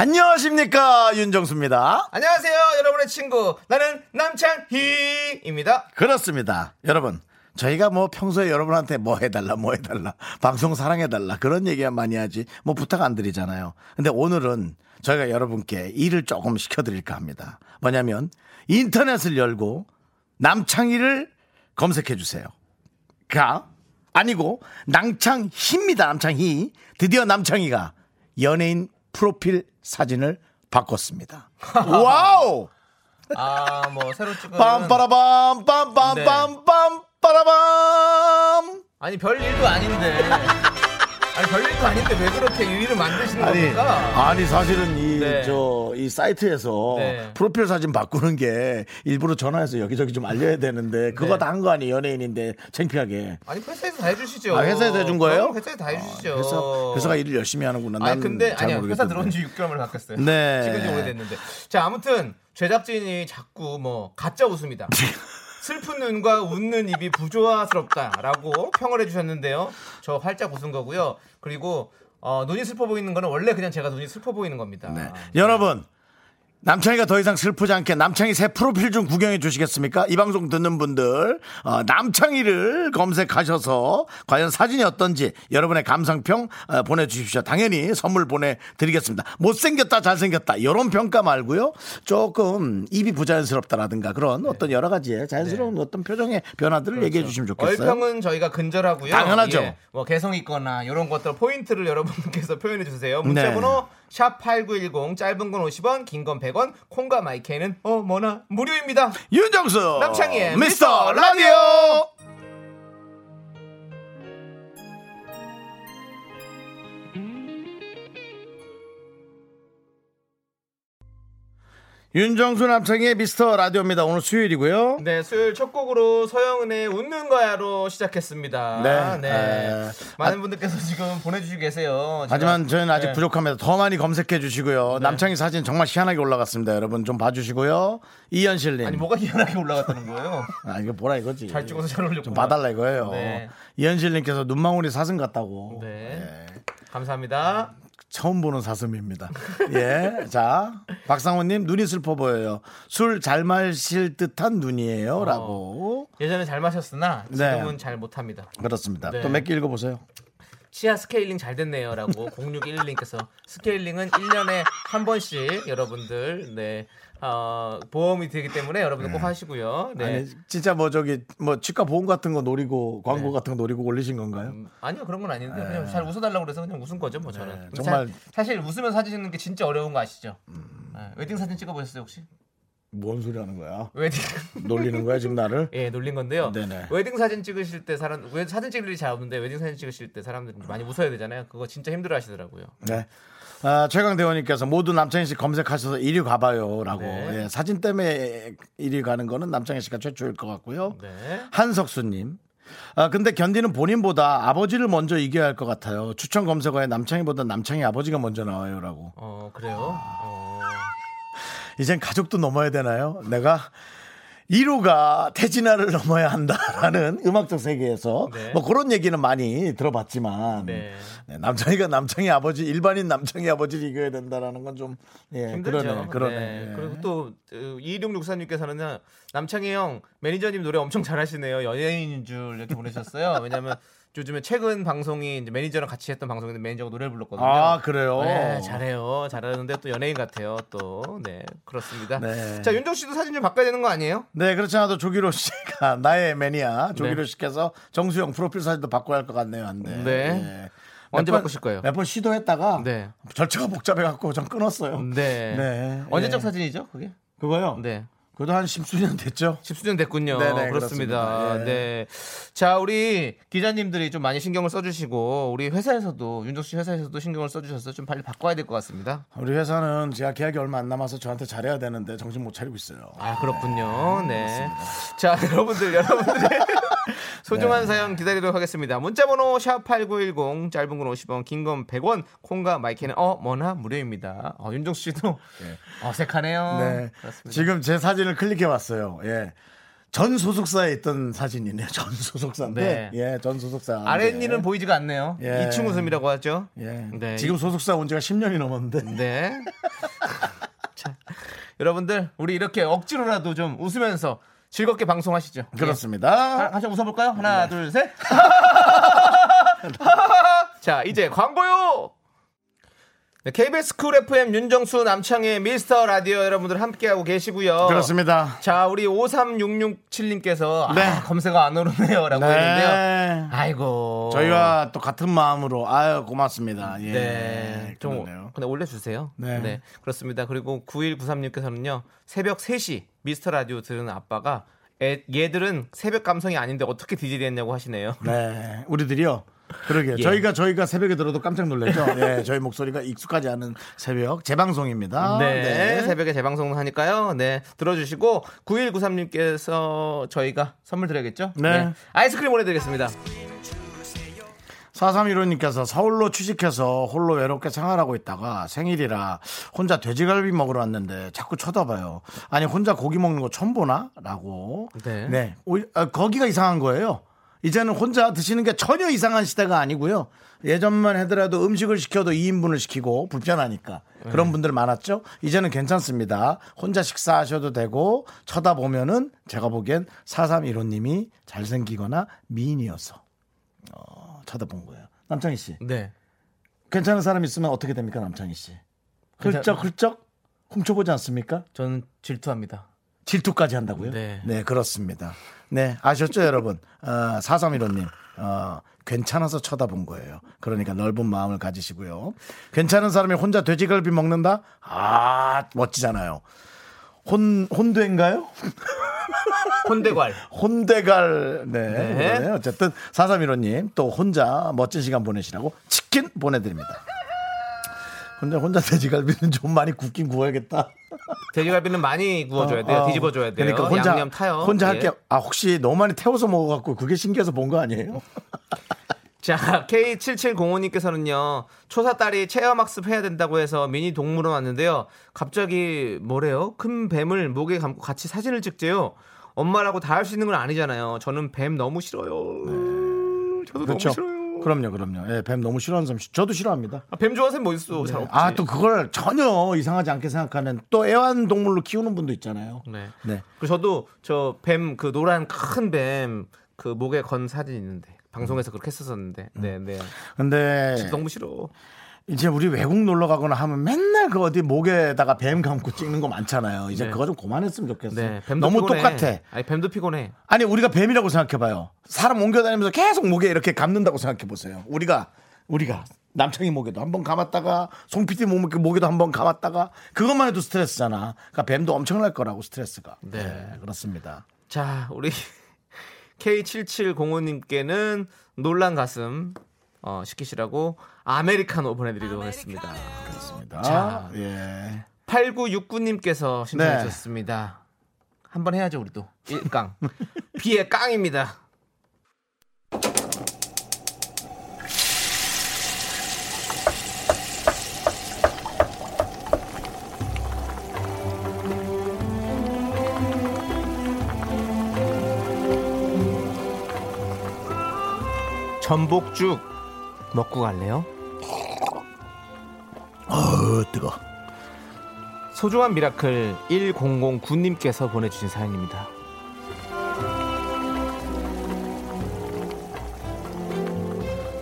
안녕하십니까 윤정수입니다. 안녕하세요, 여러분의 친구. 나는 남창희입니다. 그렇습니다. 여러분 저희가 뭐 평소에 여러분한테 뭐 해달라 뭐 해달라 방송 사랑해달라 그런 얘기만 많이 하지 뭐 부탁 안 드리잖아요. 근데 오늘은 저희가 여러분께 일을 조금 시켜드릴까 합니다. 뭐냐면 인터넷을 열고 남창희를 검색해 주세요. 가 아니고 남창희입니다. 남창희 드디어 남창희가 연예인 프로필 사진을 바꿨습니다. wow! 아, 뭐, 새로 찍은. 빰빠라밤 빰빰빰빰 빠라밤 아니, 별 일도 아닌데. 아니, 별 일도 아닌데 왜 그렇게 일을 만드시는 아니 겁니까? 아니 사실은 이 네. 저이 사이트에서 네. 프로필 사진 바꾸는 게 일부러 전화해서 여기저기 좀 알려야 되는데 그거 네. 다한 거 아니 에요 연예인인데 창피하게 아니, 회사에서 다 해주시죠. 아, 회사에서 해준 거예요? 그럼 회사에서 다 해주시죠. 회사 회사가 일을 열심히 하는구나 아니, 나는 근데, 잘 아니야. 회사 모르겠던데. 들어온 지 6개월 바뀌었어요. 네. 찍은 지 오래됐는데. 자, 아무튼, 제작진이 자꾸 뭐, 가짜 웃음이다. 슬픈 눈과 웃는 입이 부조화스럽다라고 평을 해주셨는데요. 저 활짝 웃은 거고요. 그리고 어, 눈이 슬퍼 보이는 거는 원래 그냥 제가 눈이 슬퍼 보이는 겁니다. 네. 여러분 남창희가 더 이상 슬프지 않게 남창희 새 프로필 좀 구경해 주시겠습니까? 이 방송 듣는 분들 어, 남창희를 검색하셔서 과연 사진이 어떤지 여러분의 감상평 어, 보내주십시오. 당연히 선물 보내드리겠습니다. 못생겼다 잘생겼다 이런 평가 말고요. 조금 입이 부자연스럽다라든가 그런 어떤 여러 가지의 자연스러운 어떤 표정의 변화들을 얘기해 주시면 좋겠어요. 그렇죠. 얼평은 저희가 근절하고요. 당연하죠. 예, 뭐 개성 있거나 이런 것들 포인트를 여러분께서 표현해 주세요. 네. 문자번호 샵 #8910 짧은 건 50원, 긴 건 100원, 콩과 마이케이는 어 뭐나 무료입니다. 윤정수 남창희의 미스터 라디오 윤정수 남창희의 미스터 라디오입니다. 오늘 수요일이고요. 네, 수요일 첫 곡으로 서영은의 웃는 거야로 시작했습니다. 네. 네. 에, 많은 분들께서 지금 보내주시고 계세요. 하지만 저희는 아직 네. 부족합니다. 더 많이 검색해 주시고요. 남창희 사진 정말 희한하게 올라갔습니다. 여러분 좀 봐주시고요. 이현실님. 아니 뭐가 희한하게 올라갔다는 거예요? 아, 이거 뭐라 이거지. 잘 찍어서 잘 올렸구나. 좀 봐달라 이거예요. 네. 이현실님께서 눈망울이 사슴 같다고. 네. 감사합니다. 처음 보는 사슴입니다. 예. 자, 박상호님, 눈이 슬퍼 보여요. 술 잘 마실 듯한 눈이에요. 라고. 예전에 잘 마셨으나 네. 지금은 잘 못합니다. 그렇습니다. 네. 또 몇 개 읽어보세요. 치아 스케일링 잘 됐네요 라고 0611님께서 스케일링은 1년에 한 번씩 여러분들 네 어, 보험이 되기 때문에 여러분들 꼭 하시고요. 네. 아니, 진짜 뭐 저기, 뭐 치과 보험 같은 거 노리고, 광고 네. 같은 거 노리고 올리신 건가요? 음, 아니요 그런 건 아닌데 그냥 잘 웃어달라고 그래서 그냥 웃은 거죠 뭐 저는 네, 정말- 사, 사실 웃으면 사진 찍는 게 진짜 어려운 거 아시죠? 음. 네, 웨딩 사진 찍어보셨어요 혹시? 뭔 소리 하는 거야? 웨딩 놀리는 거야, 지금 나를? 예 놀린 건데요. 네네. 웨딩 사진 찍으실 때 사람 왜 사진 찍을 일이 잘 없는데 웨딩 사진 찍으실 때 사람들이 많이 웃어야 되잖아요. 그거 진짜 힘들어 하시더라고요. 네. 아, 최강 대원님께서 모두 남창희 씨 검색하셔서 1위 가봐요라고. 네. 예, 사진 때문에 1위 가는 거는 남창희 씨가 최초일 것 같고요. 네. 한석수님. 아, 근데 견디는 본인보다 아버지를 먼저 이겨야 할 것 같아요. 추천 검색어에 남창희보다 남창희 아버지가 먼저 나와요라고. 어 그래요. 어, 이젠 가족도 넘어야 되나요? 내가 1호가 태진아를 넘어야 한다라는 음악적 세계에서 네. 뭐 그런 얘기는 많이 들어봤지만 네. 네, 남창희가 남창희 아버지 일반인 남창희 아버지를 이겨야 된다라는 건 좀 예, 힘들죠. 그러네 그러네 네. 예. 그리고 또 2664님께서는 남창희 형 매니저님 노래 엄청 잘하시네요. 연예인인 줄 이렇게 보내셨어요. 왜냐하면 요즘에 최근 방송이 이제 매니저랑 같이 했던 방송인데 매니저가 노래를 불렀거든요. 아 그래요 네, 잘해요. 잘하는데 또 연예인 같아요. 또 네, 그렇습니다. 네. 자, 윤정 씨도 사진 좀 바꿔야 되는 거 아니에요? 네 그렇지 않아도 조기로 씨가 나의 매니아 조기로 네. 씨께서 정수영 프로필 사진도 바꿔야 할 것 같네요 안돼 네. 언제 바꾸실 거예요? 몇 번 시도했다가 네. 절차가 복잡해 갖고 전 끊었어요 네. 네. 언제적 예. 사진이죠? 그게? 그거요 네. 그래도 한 십수년 됐죠. 십수년 됐군요. 네네, 그렇습니다. 그렇습니다. 예. 네. 자, 우리 기자님들이 좀 많이 신경을 써주시고 우리 회사에서도 윤정 씨 회사에서도 신경을 써주셔서 좀 빨리 바꿔야 될 것 같습니다. 우리 회사는 제가 계약이 얼마 안 남아서 저한테 잘해야 되는데 정신 못 차리고 있어요. 아 그렇군요. 네. 자 여러분들 여러분들의 소중한 사연 기다리도록 하겠습니다. 문자번호 샵 #8910 짧은 건 50원, 긴 건 100원, 콩과 마이크는 어 뭐나 무료입니다. 어, 윤정 씨도 어색하네요. 네. 그렇습니다. 지금 제 사진을 클릭해 왔어요. 예. 전 소속사에 있던 사진이네요. 전 소속사인데. 네. 예, 전 소속사. 아랫니는 보이지가 않네요. 예. 이충 웃음이라고 하죠. 예. 네. 지금 소속사 온 지가 10년이 넘었는데. 네. 자, 여러분들 우리 이렇게 억지로라도 좀 웃으면서 즐겁게 방송하시죠. 예. 그렇습니다. 같이 웃어볼까요? 하나, 둘, 셋. 자, 이제 광고요. 네, KBS 쿨 FM 윤정수 남창희의 미스터 라디오 여러분들 함께하고 계시고요. 그렇습니다. 자, 우리 53667님께서 네. 아, 검색어 안 오르네요 라고 했는데요. 아이고. 저희와 또 같은 마음으로 아유 고맙습니다. 예. 네. 좀. 근데 올려주세요. 네. 네. 그렇습니다. 그리고 9193님께서는요. 새벽 3시 미스터 라디오 들은 아빠가 애, 얘들은 새벽 감성이 아닌데 어떻게 디제이 했냐고 하시네요. 네, 우리들이요. 그러게 예. 저희가 저희가 새벽에 들어도 깜짝 놀랐죠. 예, 저희 목소리가 익숙하지 않은 새벽 재방송입니다. 네, 새벽에 재방송 하니까요. 네, 들어주시고 9193님께서 저희가 선물 드려야겠죠? 네. 아이스크림 보내드리겠습니다. 4315님께서 서울로 취직해서 홀로 외롭게 생활하고 있다가 생일이라 혼자 돼지갈비 먹으러 왔는데 자꾸 쳐다봐요. 아니 혼자 고기 먹는 거 처음 보나? 라고. 네. 오히- 아, 거기가 이상한 거예요. 이제는 혼자 드시는 게 전혀 이상한 시대가 아니고요. 예전만 하더라도 음식을 시켜도 2인분을 시키고 불편하니까 그런 분들 많았죠. 이제는 괜찮습니다. 혼자 식사하셔도 되고 쳐다보면은 제가 보기엔 4315님이 잘생기거나 미인이어서 어, 쳐다본 거예요. 남창희 씨. 네. 괜찮은 사람 있으면 어떻게 됩니까, 남창희 씨? 훌쩍 훌쩍 훔쳐보지 않습니까? 저는 질투합니다. 질투까지 한다고요? 네. 그렇습니다. 네, 아셨죠, 여러분? 어, 4315님. 어, 괜찮아서 쳐다본 거예요. 그러니까 넓은 마음을 가지시고요. 괜찮은 사람이 혼자 돼지갈비 먹는다? 아, 멋지잖아요. 혼, 혼대인가요? 혼대괄. 혼대갈, 네. 네. 어쨌든 4315님 또 혼자 멋진 시간 보내시라고 치킨 보내드립니다. 혼자, 혼자 돼지갈비는 좀 많이 굽긴 구워야겠다. 돼지갈비는 많이 구워줘야 돼요. 어, 어. 뒤집어줘야 돼요. 그러니까 혼자 양념 타요. 혼자 예. 할게. 아 혹시 너무 많이 태워서 먹어갖고 그게 신기해서 본 거 아니에요? 자, K7705님께서는요, 초사 딸이 체험학습 해야 된다고 해서 미니 동물원 왔는데요. 갑자기 뭐래요? 큰 뱀을 목에 감고 같이 사진을 찍재요. 엄마라고 다 할 수 있는 건 아니잖아요. 저는 뱀 너무 싫어요. 저도 그렇죠. 너무 싫어요. 그럼요, 그럼요. 예, 뱀 너무 싫어하는 사람, 싫- 저도 싫어합니다. 아, 뱀 좋아하는 뭐 있어? 잘 없지. 아또 그걸 전혀 이상하지 않게 생각하는 또 애완동물로 키우는 분도 있잖아요. 네. 네. 그리고 저도 저 뱀 그 노란 큰 뱀 그 목에 건 사진 있는데 방송에서 그렇게 했었었는데 네, 네. 근데 너무 싫어. 이제 우리 외국 놀러 가거나 하면 맨날 그 어디 목에다가 뱀 감고 찍는 거 많잖아요. 이제 네. 그거 좀 그만했으면 좋겠어요. 네, 너무 피곤해. 똑같아. 아니 뱀도 피곤해. 아니 우리가 뱀이라고 생각해봐요. 사람 옮겨다니면서 계속 목에 이렇게 감는다고 생각해보세요. 우리가 우리가 남창희 목에도 한 번 감았다가 송 PD 목- 목에도 한 번 감았다가 그것만 해도 스트레스잖아. 그러니까 뱀도 엄청날 거라고 스트레스가. 네. 네, 그렇습니다. 자, 우리 K7705님께는 놀란 가슴 어, 시키시라고 아메리카노 보내드리도록 하겠습니다. 그렇습니다. 자. 예. 8969님께서 신청해 네. 주셨습니다. 한번 해야죠, 우리도. 1깡. 비의 깡입니다. 전복죽 먹고 갈래요? 어 뜨거. 소중한 미라클 1009님께서 보내주신 사연입니다.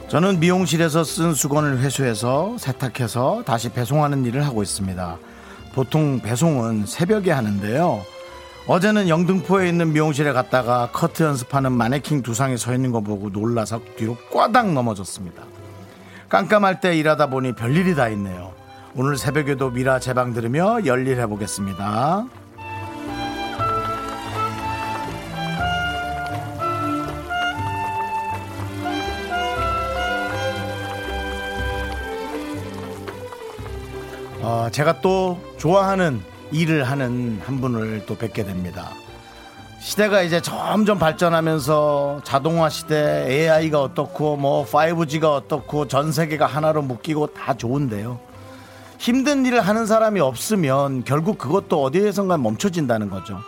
저는 미용실에서 쓴 수건을 회수해서 세탁해서 다시 배송하는 일을 하고 있습니다. 보통 배송은 새벽에 하는데요. 어제는 영등포에 있는 미용실에 갔다가 커트 연습하는 마네킹 두 상이 서 있는 거 보고 놀라서 뒤로 꽈당 넘어졌습니다. 깜깜할 때 일하다 보니 별일이 다 있네요. 오늘 새벽에도 미라 재방 들으며 열일해 보겠습니다. 어, 제가 또 좋아하는 일을 하는 한 분을 또 뵙게 됩니다. 시대가 이제 점점 발전하면서 자동화 시대, AI가 어떻고 뭐 5G가 어떻고 전 세계가 하나로 묶이고 다 좋은데요. 힘든 일을 하는 사람이 없으면 결국 그것도 어디에선가 멈춰진다는 거죠.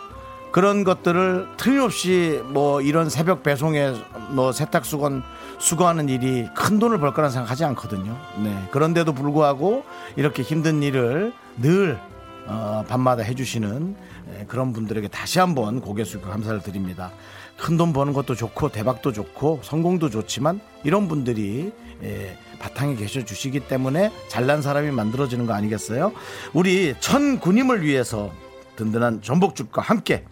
그런 것들을 틀림없이 뭐 이런 새벽 배송에 뭐 세탁 수건 수거하는 일이 큰 돈을 벌 거란 생각하지 않거든요. 네. 그런데도 불구하고 이렇게 힘든 일을 늘 어, 밤마다 해주시는 예, 그런 분들에게 다시 한번 고개 숙여 감사를 드립니다. 큰 돈 버는 것도 좋고 대박도 좋고 성공도 좋지만 이런 분들이 예, 바탕에 계셔 주시기 때문에 잘난 사람이 만들어지는 거 아니겠어요? 우리 천 군임을 위해서 든든한 전복죽과 함께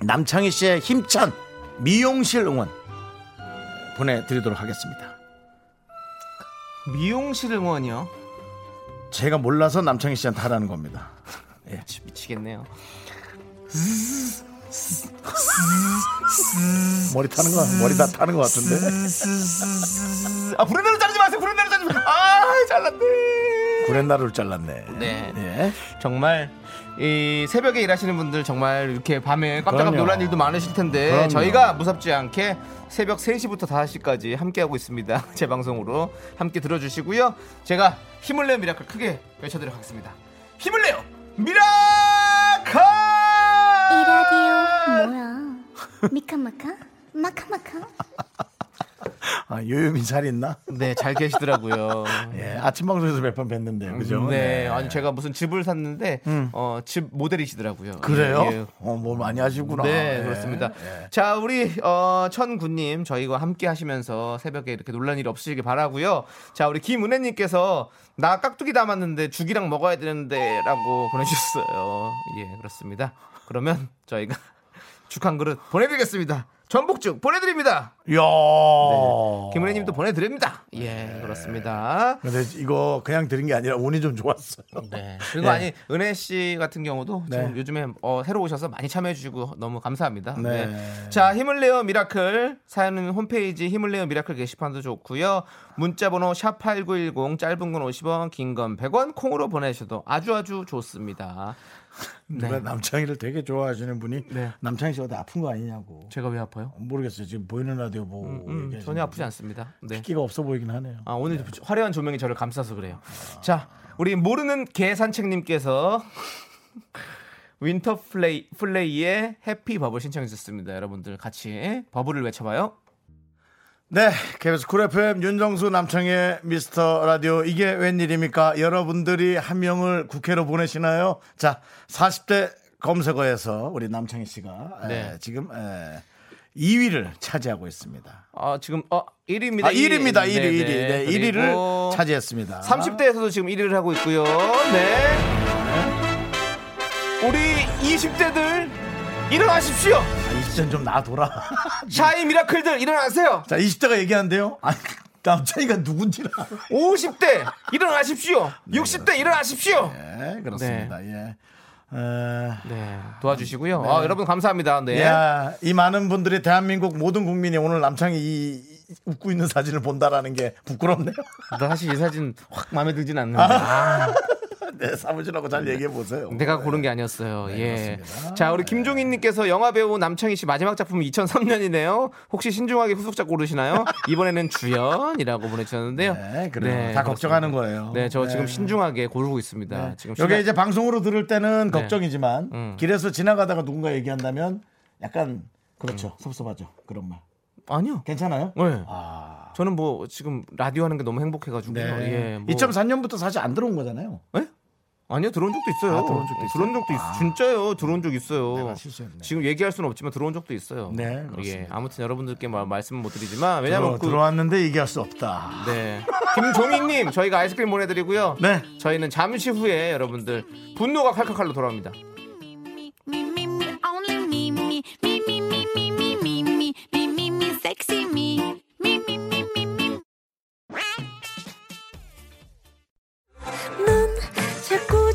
남창희 씨의 힘찬 미용실 응원 보내드리도록 하겠습니다. 미용실 응원이요. 제가 몰라서 남창희 씨한테 하라는 겁니다. 예. 미치겠네요. 머리 타는 거 머리 다 타는 것 같은데. 아 구레나루 자르지 마세요. 구레나루 자르지 마세요. 아 잘랐네. 구렛나루를 잘랐네. 네. 예. 정말 이 새벽에 일하시는 분들 정말 이렇게 밤에 깜짝 그럼요. 놀란 일도 많으실 텐데 그럼요. 저희가 무섭지 않게 새벽 3시부터 5시까지 함께하고 있습니다. 제 방송으로 함께 들어주시고요. 제가 힘을 내요 미라클 크게 외쳐드리도록 하겠습니다. 힘을 내요 미라클! 뭐야? 미카마카? 마카마카? 아, 요요미 잘 있나? 네, 잘 계시더라고요. 예. 아침 방송에서 몇 번 뵀는데, 그죠? 네, 아니 제가 무슨 집을 샀는데 어, 집 모델이시더라고요. 그래요? 예, 예. 어, 뭘 많이 하시구나. 네, 예. 그렇습니다. 자, 우리 어, 천구님 저희와 함께 하시면서 새벽에 이렇게 놀란 일 없으시길 바라고요. 자, 우리 김은혜님께서 나 깍두기 담았는데 죽이랑 먹어야 되는데라고 보내주셨어요. 예, 그렇습니다. 그러면 저희가 죽한 그릇 보내드리겠습니다. 전복죽 보내드립니다. 이야. 어. 김은혜님도 보내드립니다. 예, 그렇습니다. 근데 이거 그냥 드린 게 아니라 운이 좀 좋았어요. 네. 그리고 네. 아니 은혜 씨 같은 경우도 지금 네. 요즘에 어, 새로 오셔서 많이 참여해 주시고 너무 감사합니다. 네. 네. 자, 힘을 내요 미라클 사연은 홈페이지 힘을 내요 미라클 게시판도 좋고요. 문자 번호 샵 8910 짧은 건 50원, 긴 건 100원 콩으로 보내 주셔도 아주 아주 좋습니다. 누가 남창희를 되게 좋아하시는 분이 네. 남창희 씨 어디 아픈 거 아니냐고. 제가 왜 아파요? 모르겠어요. 지금 보이는 라디오 보고. 음, 얘기하시는 전혀 아프지 않습니다. 네. 끼가 없어 보이긴 하네요. 아, 오늘 화려한 조명이 저를 감싸서 그래요. 자, 우리 모르는 개산책님께서 윈터 플레이, 플레이의 Happy Bubble 신청해 주셨습니다. 여러분들 같이 bubble을 외쳐봐요. 네, KBS 쿨 FM 윤정수 남창희의 미스터 라디오 이게 웬일입니까? 여러분들이 한 명을 국회로 보내시나요? 자, 40대 검색어에서 우리 남창희 씨가 네. 에, 지금 에, 2위를 차지하고 있습니다. 아, 지금 어 1위입니다. 아, 1위 입니다. 1위, 1위. 네, 1위를 그리고 차지했습니다. 30대에서도 지금 1위를 하고 있고요. 네. 우리 20대들 일어나십시오. 아, 20대는 좀 놔둬라. 샤이 미라클들 일어나세요. 자, 20대가 얘기한대요. 아, 남창희가 누군지라. 50대 일어나십시오. 60대 일어나십시오. 네, 그렇습니다. 예. 에, 네, 도와주시고요. 아, 여러분 감사합니다. 네. 야, 이 많은 분들이 대한민국 모든 국민이 오늘 남창희 이 웃고 있는 사진을 본다라는 게 부끄럽네요. 나 사실 이 사진 확 마음에 들진 않는데. 아, 네, 사무실하고 잘 얘기해 보세요. 내가 고른 게 아니었어요. 예. 네, 그렇습니다. 자, 우리 김종인님께서 영화 배우 남창희 씨 마지막 작품 2003년이네요. 혹시 신중하게 후속작 고르시나요? 이번에는 주연이라고 보내주셨는데요. 네, 그래요. 네, 다 그렇습니다. 걱정하는 거예요. 네, 저 네. 지금 신중하게 고르고 있습니다. 지금 시간- 이제 방송으로 들을 때는 네. 걱정이지만 음. 길에서 지나가다가 누군가 얘기한다면 약간 그렇죠. 섭섭하죠. 그런 말. 아니요. 괜찮아요? 네. 아. 저는 뭐 지금 라디오 하는 게 너무 행복해가지고. 네. 예. 뭐- 2004년부터 사실 안 들어온 거잖아요. 예? 아니요 들어온 적도 있어요. 아, 들어온 적도 있어요? 들어온 적도 있어. 진짜요. 들어온 적 있어요. 지금 얘기할 수는 없지만 들어온 적도 있어요. 네, 예. 그렇습니다. 아무튼 여러분들께 말, 말씀은 못 드리지만 왜냐면 들어, 그 들어왔는데 얘기할 수 없다. 네. 김종희님 저희가 아이스크림 보내드리고요. 네. 저희는 잠시 후에 여러분들 분노가 칼칼칼로 돌아옵니다.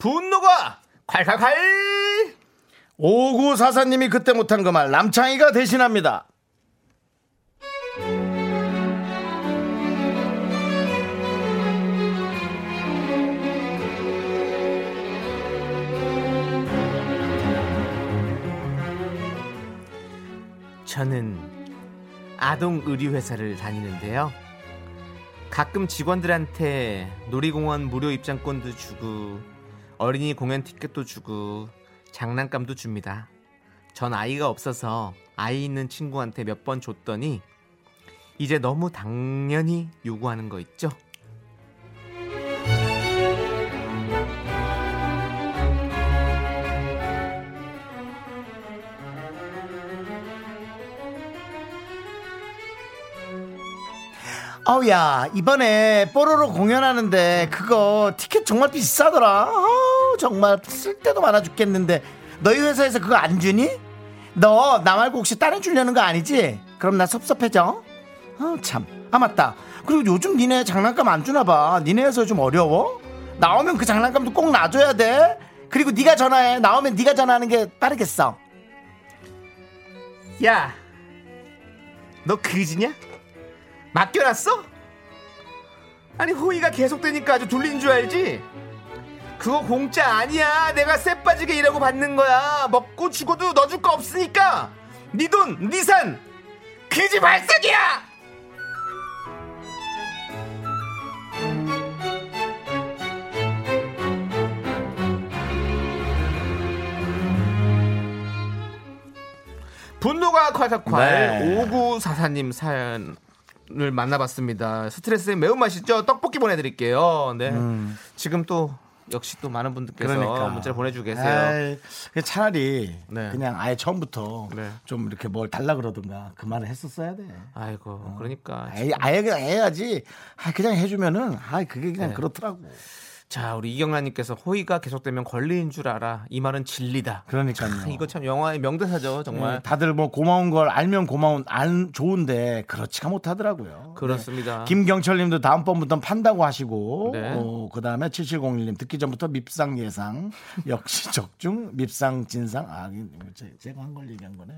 분노가 콸콸콸 5944님이 그때 못한 그 말 남창희가 대신합니다 저는 아동 의류회사를 다니는데요. 가끔 직원들한테 놀이공원 무료 입장권도 주고 어린이 공연 티켓도 주고 장난감도 줍니다. 전 아이가 없어서 아이 있는 친구한테 몇 번 줬더니 이제 너무 당연히 요구하는 거 있죠? 어우야 이번에 뽀로로 공연하는데 그거 티켓 정말 비싸더라 아우, 정말 쓸 데도 많아 죽겠는데 너희 회사에서 그거 안 주니? 너 나 말고 혹시 다른 주려는 거 아니지? 그럼 나 섭섭해져 어, 참 아 맞다 그리고 요즘 니네 장난감 안 주나 봐 니네 회사 좀 어려워? 나오면 그 장난감도 꼭 놔줘야 돼 그리고 네가 전화해 나오면 네가 전화하는 게 빠르겠어 야, 너 그지냐? 맡겨놨어? 아니 호의가 계속되니까 아주 둘린 줄 알지? 그거 공짜 아니야. 내가 쎄 빠지게 일하고 받는 거야. 먹고 죽어도 너줄거 없으니까. 네 돈, 네 산. 그지 발색이야. 분노가 콸콸콸 네. 5944님 사연 을 만나봤습니다. 스트레스의 매운맛이죠. 떡볶이 보내드릴게요. 네. 지금 또 역시 또 많은 분들께서 음. 그러니까. 문자를 보내주고 계세요. 그냥 차라리 네. 그냥 아예 처음부터 네. 좀 이렇게 뭘 달라 그러든가 그 말을 했었어야 돼. 아이고 그러니까 아예, 아예 그냥 해야지. 아, 그냥 해주면은 아 그게 그냥 네. 그렇더라고. 자 우리 이경란님께서 호의가 계속되면 권리인 줄 알아. 이 말은 진리다. 그러니까요. 아, 이거 참 영화의 명대사죠 정말. 네, 다들 뭐 고마운 걸 알면 고마운 안 좋은데 그렇지가 못하더라고요. 그렇습니다. 네. 김경철님도 다음번부터 판다고 하시고 네. 어, 그 다음에 7701님 듣기 전부터 밉상 예상 역시 적중 밉상 진상 아 제- 제가 한 걸 얘기한 거네.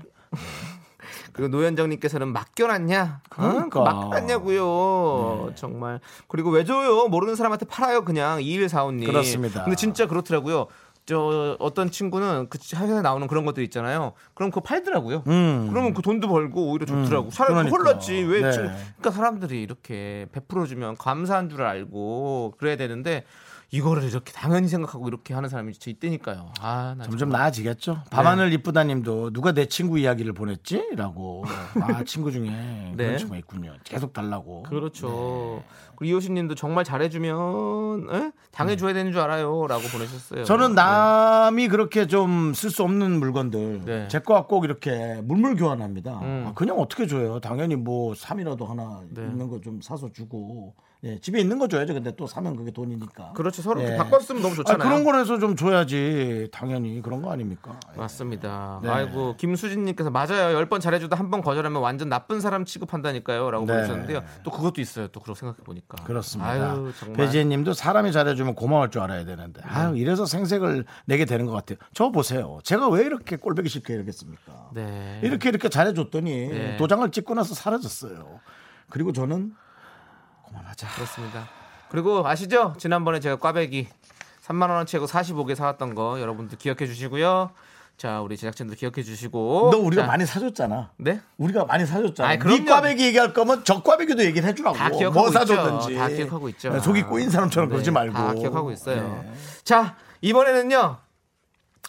그리고 노현정님께서는 맡겨놨냐? 그러니까. 어? 맡겨놨냐고요. 정말. 그리고 왜 줘요? 모르는 사람한테 팔아요. 그냥 2145님. 그렇습니다. 근데 진짜 그렇더라고요. 저 어떤 친구는 그 회사에 나오는 그런 것들 있잖아요. 그럼 그거 팔더라고요. 음. 그러면 그 돈도 벌고 오히려 좋더라고. 차라리 그러니까. 홀랐지. 왜? 네. 지금 그러니까 사람들이 이렇게 베풀어 주면 감사한 줄 알고 그래야 되는데 이거를 이렇게 당연히 생각하고 이렇게 하는 사람이 진짜 있다니까요. 아, 나 점점 정말. 나아지겠죠. 밤하늘 이쁘다님도 누가 내 친구 이야기를 보냈지?라고. 아 친구 중에 네. 그런 친구가 있군요. 계속 달라고. 그렇죠. 그리고 이호신님도 정말 잘해주면 에? 당해줘야 되는 줄 알아요.라고 보내셨어요. 저는 남이 그렇게 좀 쓸 수 없는 물건들 네. 제 거와 꼭 이렇게 물물 교환합니다. 음. 아, 그냥 어떻게 줘요? 당연히 뭐 3이라도 하나 네. 있는 거 좀 사서 주고 예, 집에 있는 거 줘야죠. 근데 또 사면 그게 돈이니까. 그렇죠. 서로 예. 바꿨으면 너무 아, 좋잖아요. 그런 거라서 좀 줘야지. 당연히 그런 거 아닙니까? 예. 맞습니다. 네. 아이고 김수진님께서 맞아요. 열 번 잘해줘도 한 번 거절하면 완전 나쁜 사람 취급한다니까요.라고 네. 보내셨는데요. 또 그것도 있어요. 또 그렇게 생각해 보니까. 그렇습니다. 아유 정말. 배지혜님도 사람이 잘해주면 고마울 줄 알아야 되는데, 아유 이래서 생색을 내게 되는 것 같아요. 저 보세요. 제가 왜 이렇게 꼴보기 쉽게 이러겠습니까? 네. 이렇게 이렇게 잘해줬더니 네. 도장을 찍고 나서 사라졌어요. 그리고 저는 그만하자. 그렇습니다. 그리고 아시죠? 지난번에 제가 꽈배기 3만 원어치고 45개 사왔던 거 여러분들 기억해 주시고요. 자 우리 제작진도 기억해 주시고. 너 우리가 자, 많이 사줬잖아. 네? 우리가 많이 사줬잖아. 네 그럼요. 꽈배기 얘기할 거면 저 꽈배기도 얘기를 해주라고. 다 기억하고 뭐 있죠. 사줬는지. 다 기억하고 있죠. 네, 속이 꼬인 사람처럼 네, 그러지 말고. 다 기억하고 있어요. 네. 자 이번에는 아,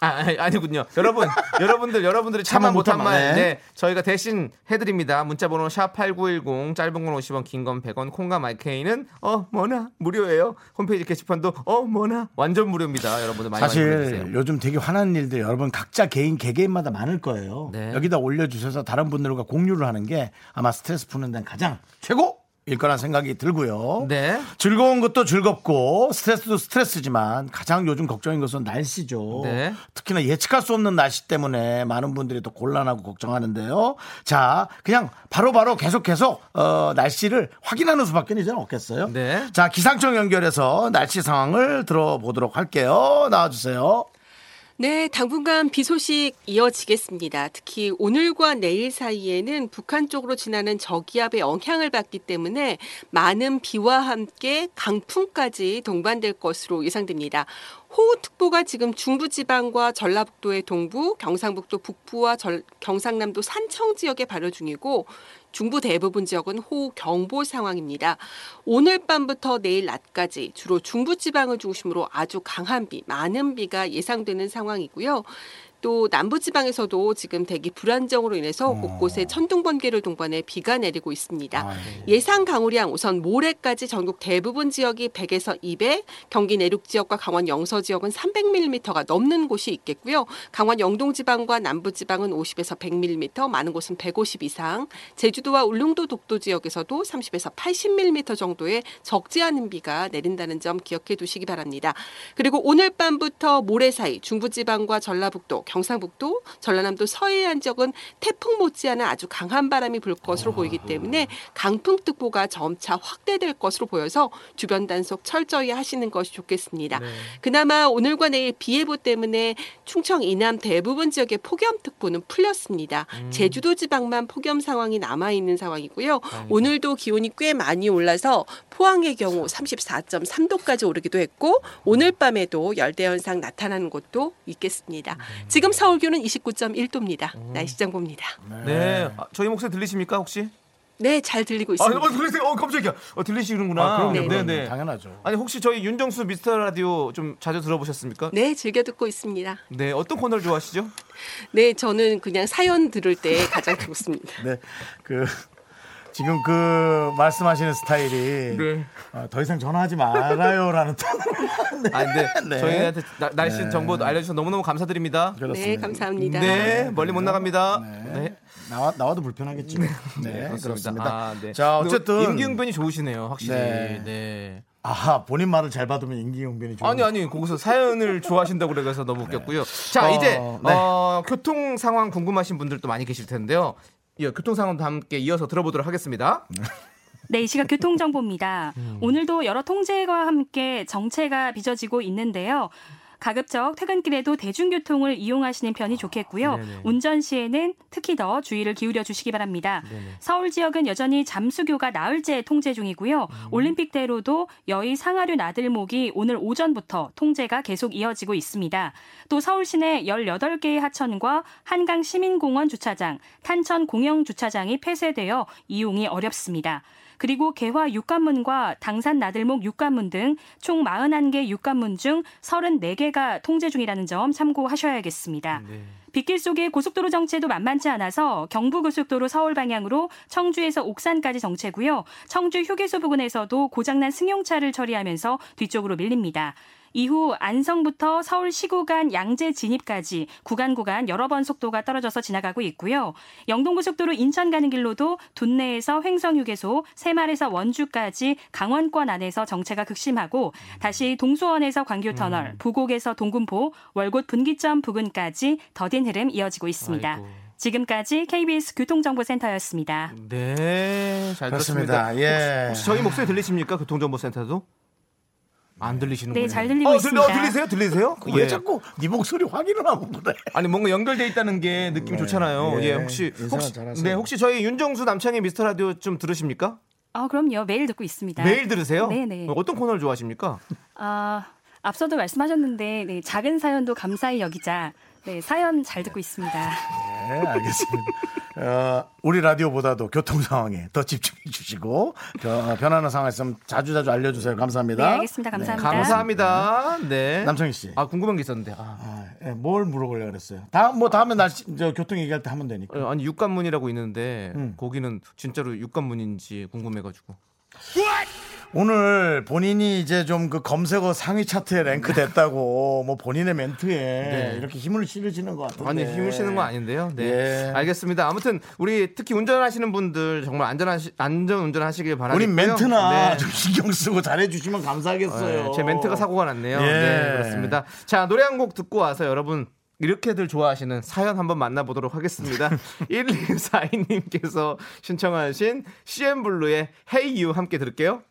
아니, 아니군요. 여러분, 여러분들, 여러분들이 참아 못한 말, 말. 네, 저희가 대신 해드립니다. 문자번호 샵8910, 짧은 건 50원, 긴 건 100원, 콩과 마이케이는, 어, 뭐나, 무료예요. 홈페이지 게시판도, 어, 뭐나, 완전 무료입니다. 여러분들 많이 많이 사실. 요즘 되게 화나는 일들 여러분 각자 개인 개개인마다 많을 거예요. 네. 여기다 올려주셔서 다른 분들과 공유를 하는 게 아마 스트레스 푸는 데는 가장 최고 거란 생각이 들고요. 네. 즐거운 것도 즐겁고 스트레스도 스트레스지만 가장 요즘 걱정인 것은 날씨죠. 네. 특히나 예측할 수 없는 날씨 때문에 많은 분들이 또 곤란하고 걱정하는데요. 자, 그냥 바로 바로 계속 계속 어, 날씨를 확인하는 수밖에 이제 없겠어요. 네. 자, 기상청 연결해서 날씨 상황을 들어보도록 할게요. 나와주세요. 네, 당분간 비 소식 이어지겠습니다. 특히 오늘과 내일 사이에는 북한 쪽으로 지나는 저기압의 영향을 받기 때문에 많은 비와 함께 강풍까지 동반될 것으로 예상됩니다. 호우특보가 지금 중부지방과 전라북도의 동부, 경상북도 북부와 절- 경상남도 산청 지역에 발효 중이고 중부 대부분 지역은 호우 경보 상황입니다. 오늘 밤부터 내일 낮까지 주로 중부 지방을 중심으로 아주 강한 비, 많은 비가 예상되는 상황이고요. 또 남부 지방에서도 지금 대기 불안정으로 인해서 곳곳에 천둥 번개를 동반해 비가 내리고 있습니다. 예상 강우량 우선 모레까지 전국 대부분 지역이 100에서 200, 경기 내륙 지역과 강원 영서 지역은 300mm가 넘는 곳이 있겠고요. 강원 영동 지방과 남부 지방은 50에서 100mm, 많은 곳은 150 이상, 제주도와 울릉도 독도 지역에서도 30에서 80mm 정도의 적지 않은 비가 내린다는 점 기억해 두시기 바랍니다. 그리고 오늘 밤부터 모레 사이 중부 지방과 전라북도, 경상북도, 전라남도 서해안 지역은 태풍 못지않은 아주 강한 바람이 불 것으로 보이기 때문에 강풍특보가 점차 확대될 것으로 보여서 주변 단속 철저히 하시는 것이 좋겠습니다. 그나마 오늘과 내일 비 예보 때문에 충청 이남 대부분 지역의 폭염특보는 풀렸습니다. 제주도 지방만 폭염 상황이 남아 있는 상황이고요. 오늘도 기온이 꽤 많이 올라서 포항의 경우 34.3도까지 오르기도 했고 오늘 밤에도 열대 현상 나타나는 곳도 있겠습니다. 지금 서울 기온은 29.1도입니다. 날씨 정보입니다. 네. 아, 저희 목소리 들리십니까 혹시? 네, 잘 들리고 아, 있습니다. 어, 들리세요? 어, 깜짝이야. 어, 들리시는구나. 아, 그럼요. 네, 네. 네. 당연하죠. 아니 혹시 저희 윤정수 미스터 라디오 좀 자주 들어보셨습니까? 네, 즐겨 듣고 있습니다. 네, 어떤 코너를 좋아하시죠? 네, 저는 그냥 사연 들을 때 가장 좋습니다. 네. 그 지금 그 말씀하시는 스타일이 네. 어, 더 이상 전화하지 말아요라는 톤으로 아, 근데 네. 저희한테 나- 날씨 네. 정보 알려주셔서 너무너무 감사드립니다. 그렇습니다. 네, 감사합니다. 네, 멀리 못 나갑니다. 네. 네. 나와 나와도 불편하겠죠. 네, 그렇습니다. 그렇습니다. 아, 네. 자, 어쨌든 임기응변이 좋으시네요, 확실히. 네. 네. 아하 본인 말을 잘 받으면 임기응변이 좋은 아니 아니 거기서 사연을 좋아하신다고 그래서 너무 웃겼고요. 자 어, 이제 네. 어, 교통 상황 궁금하신 분들도 많이 계실 텐데요. 이 교통 상황도 함께 이어서 들어보도록 하겠습니다. 네, 이 시각 교통정보입니다. 음. 오늘도 여러 통제와 함께 정체가 빚어지고 있는데요. 가급적 퇴근길에도 대중교통을 이용하시는 편이 좋겠고요. 네네. 운전 시에는 특히 더 주의를 기울여 주시기 바랍니다. 서울 지역은 여전히 잠수교가 나흘째 통제 중이고요. 음. 올림픽대로도 여의 상하류 나들목이 오늘 오전부터 통제가 계속 이어지고 있습니다. 또 서울 시내 18개의 하천과 한강 시민공원 주차장, 탄천 공영 주차장이 폐쇄되어 이용이 어렵습니다. 그리고 개화 육관문과 당산 나들목 육관문 등 총 41개 육관문 중 34개가 통제 중이라는 점 참고하셔야겠습니다. 빗길 속에 고속도로 정체도 만만치 않아서 경부고속도로 서울 방향으로 청주에서 옥산까지 정체고요. 청주 휴게소 부근에서도 고장난 승용차를 처리하면서 뒤쪽으로 밀립니다. 이후 안성부터 서울 시구 간 양재 진입까지 구간 구간 여러 번 속도가 떨어져서 지나가고 있고요. 영동고속도로 인천 가는 길로도 둔내에서 횡성 휴게소, 새말에서 원주까지 강원권 안에서 정체가 극심하고 다시 동수원에서 광교터널, 부곡에서 동군포, 월곶 분기점 부근까지 더딘 흐름 이어지고 있습니다. 아이고. 지금까지 KBS 교통정보센터였습니다. 네, 잘 그렇습니다. 들었습니다. 예. 혹시 저희 목소리 들리십니까? 교통정보센터도? 안 들리시는군요. 네, 잘 들리고 어, 있습니다. 어, 들리세요? 들리세요? 왜 예. 자꾸 네 목소리 확인을 하고 그래? 아니 뭔가 연결돼 있다는 게 느낌이 좋잖아요. 예. 예, 혹시 혹시 잘하세요. 네 혹시 저희 윤정수 남창희 미스터 라디오 좀 들으십니까? 아, 그럼요. 매일 듣고 있습니다. 매일 들으세요? 네네. 어떤 코너를 좋아하십니까? 아, 앞서도 말씀하셨는데 네, 작은 사연도 감사히 여기자. 네, 사연 잘 듣고 있습니다. 네, 알겠습니다. 어, 우리 라디오보다도 교통 상황에 더 집중해 주시고 겨- 변하는 상황 있으면 자주 자주 알려주세요. 네, 감사합니다. 알겠습니다. 감사합니다. 감사합니다. 네. 남창희 씨. 아 궁금한 게 있었는데. 아, 아, 예, 뭘 물어보려고 그랬어요? 다음 뭐 다음에 날씨 저 교통 얘기할 때 하면 되니까. 어, 아니 육관문이라고 있는데 음. 거기는 진짜로 육관문인지 궁금해가지고. 오늘 본인이 이제 좀 그 검색어 상위 차트에 랭크 됐다고 뭐 본인의 멘트에 이렇게 힘을 실으시는 것 같은데. 아니 힘을 쉬는 거 아닌데요. 네, 예. 알겠습니다. 아무튼 우리 특히 운전하시는 분들 정말 안전하시 안전 운전하시길 바라겠고요. 우리 멘트나 네. 좀 신경 쓰고 잘해 주시면 감사하겠어요. 네, 제 멘트가 사고가 났네요. 예. 네, 그렇습니다. 자, 노래 한 곡 듣고 와서 여러분 이렇게들 좋아하시는 사연 한번 만나보도록 하겠습니다. 1242님께서 신청하신 CM블루의 Hey You 함께 들을게요.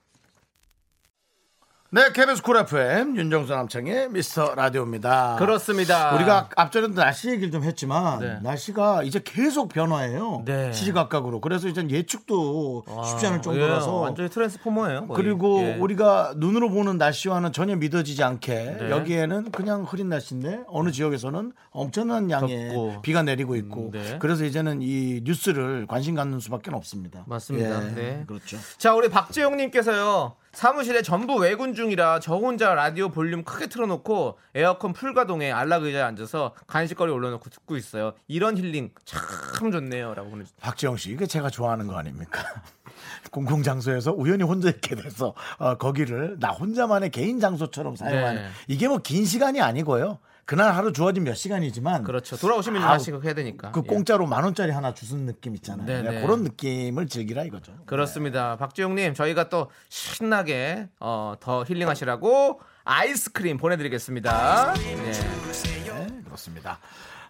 네, KBS 쿨 FM 윤정수 남창희의 미스터 라디오입니다. 그렇습니다. 우리가 앞전에도 날씨 얘기를 좀 했지만 네. 날씨가 이제 계속 변화해요. 네. 시시각각으로. 그래서 이제 예측도 쉽지 않을 예, 정도라서 완전히 트랜스포머예요. 거의. 그리고 예. 우리가 눈으로 보는 날씨와는 전혀 믿어지지 않게 네. 여기에는 그냥 흐린 날씨인데 어느 지역에서는 엄청난 양의 덥고. 비가 내리고 있고 음, 네. 그래서 이제는 이 뉴스를 관심 갖는 수밖에 없습니다. 맞습니다. 예, 네. 그렇죠. 자, 우리 박재용 님께서요. 사무실에 전부 외군 중이라 저 혼자 라디오 볼륨 크게 틀어놓고 에어컨 풀가동에 안락 의자에 앉아서 간식거리 올려놓고 듣고 있어요. 이런 힐링 참 좋네요라고 보내주셨어요. 박지영 씨, 이게 제가 좋아하는 거 아닙니까? 공공 장소에서 우연히 혼자 있게 돼서 어, 거기를 나 혼자만의 개인 장소처럼 사용하는 네. 이게 뭐 긴 시간이 아니고요. 그날 하루 주어진 몇 시간이지만 그렇죠. 돌아오시면 아우, 다시 해야 되니까. 그 예. 공짜로 만 원짜리 하나 주는 느낌 있잖아요. 네, 네, 네. 그런 느낌을 즐기라 이거죠. 그렇습니다. 박지용님, 저희가 또 신나게 어, 더 힐링하시라고 아이스크림 보내드리겠습니다. 네. 네, 그렇습니다.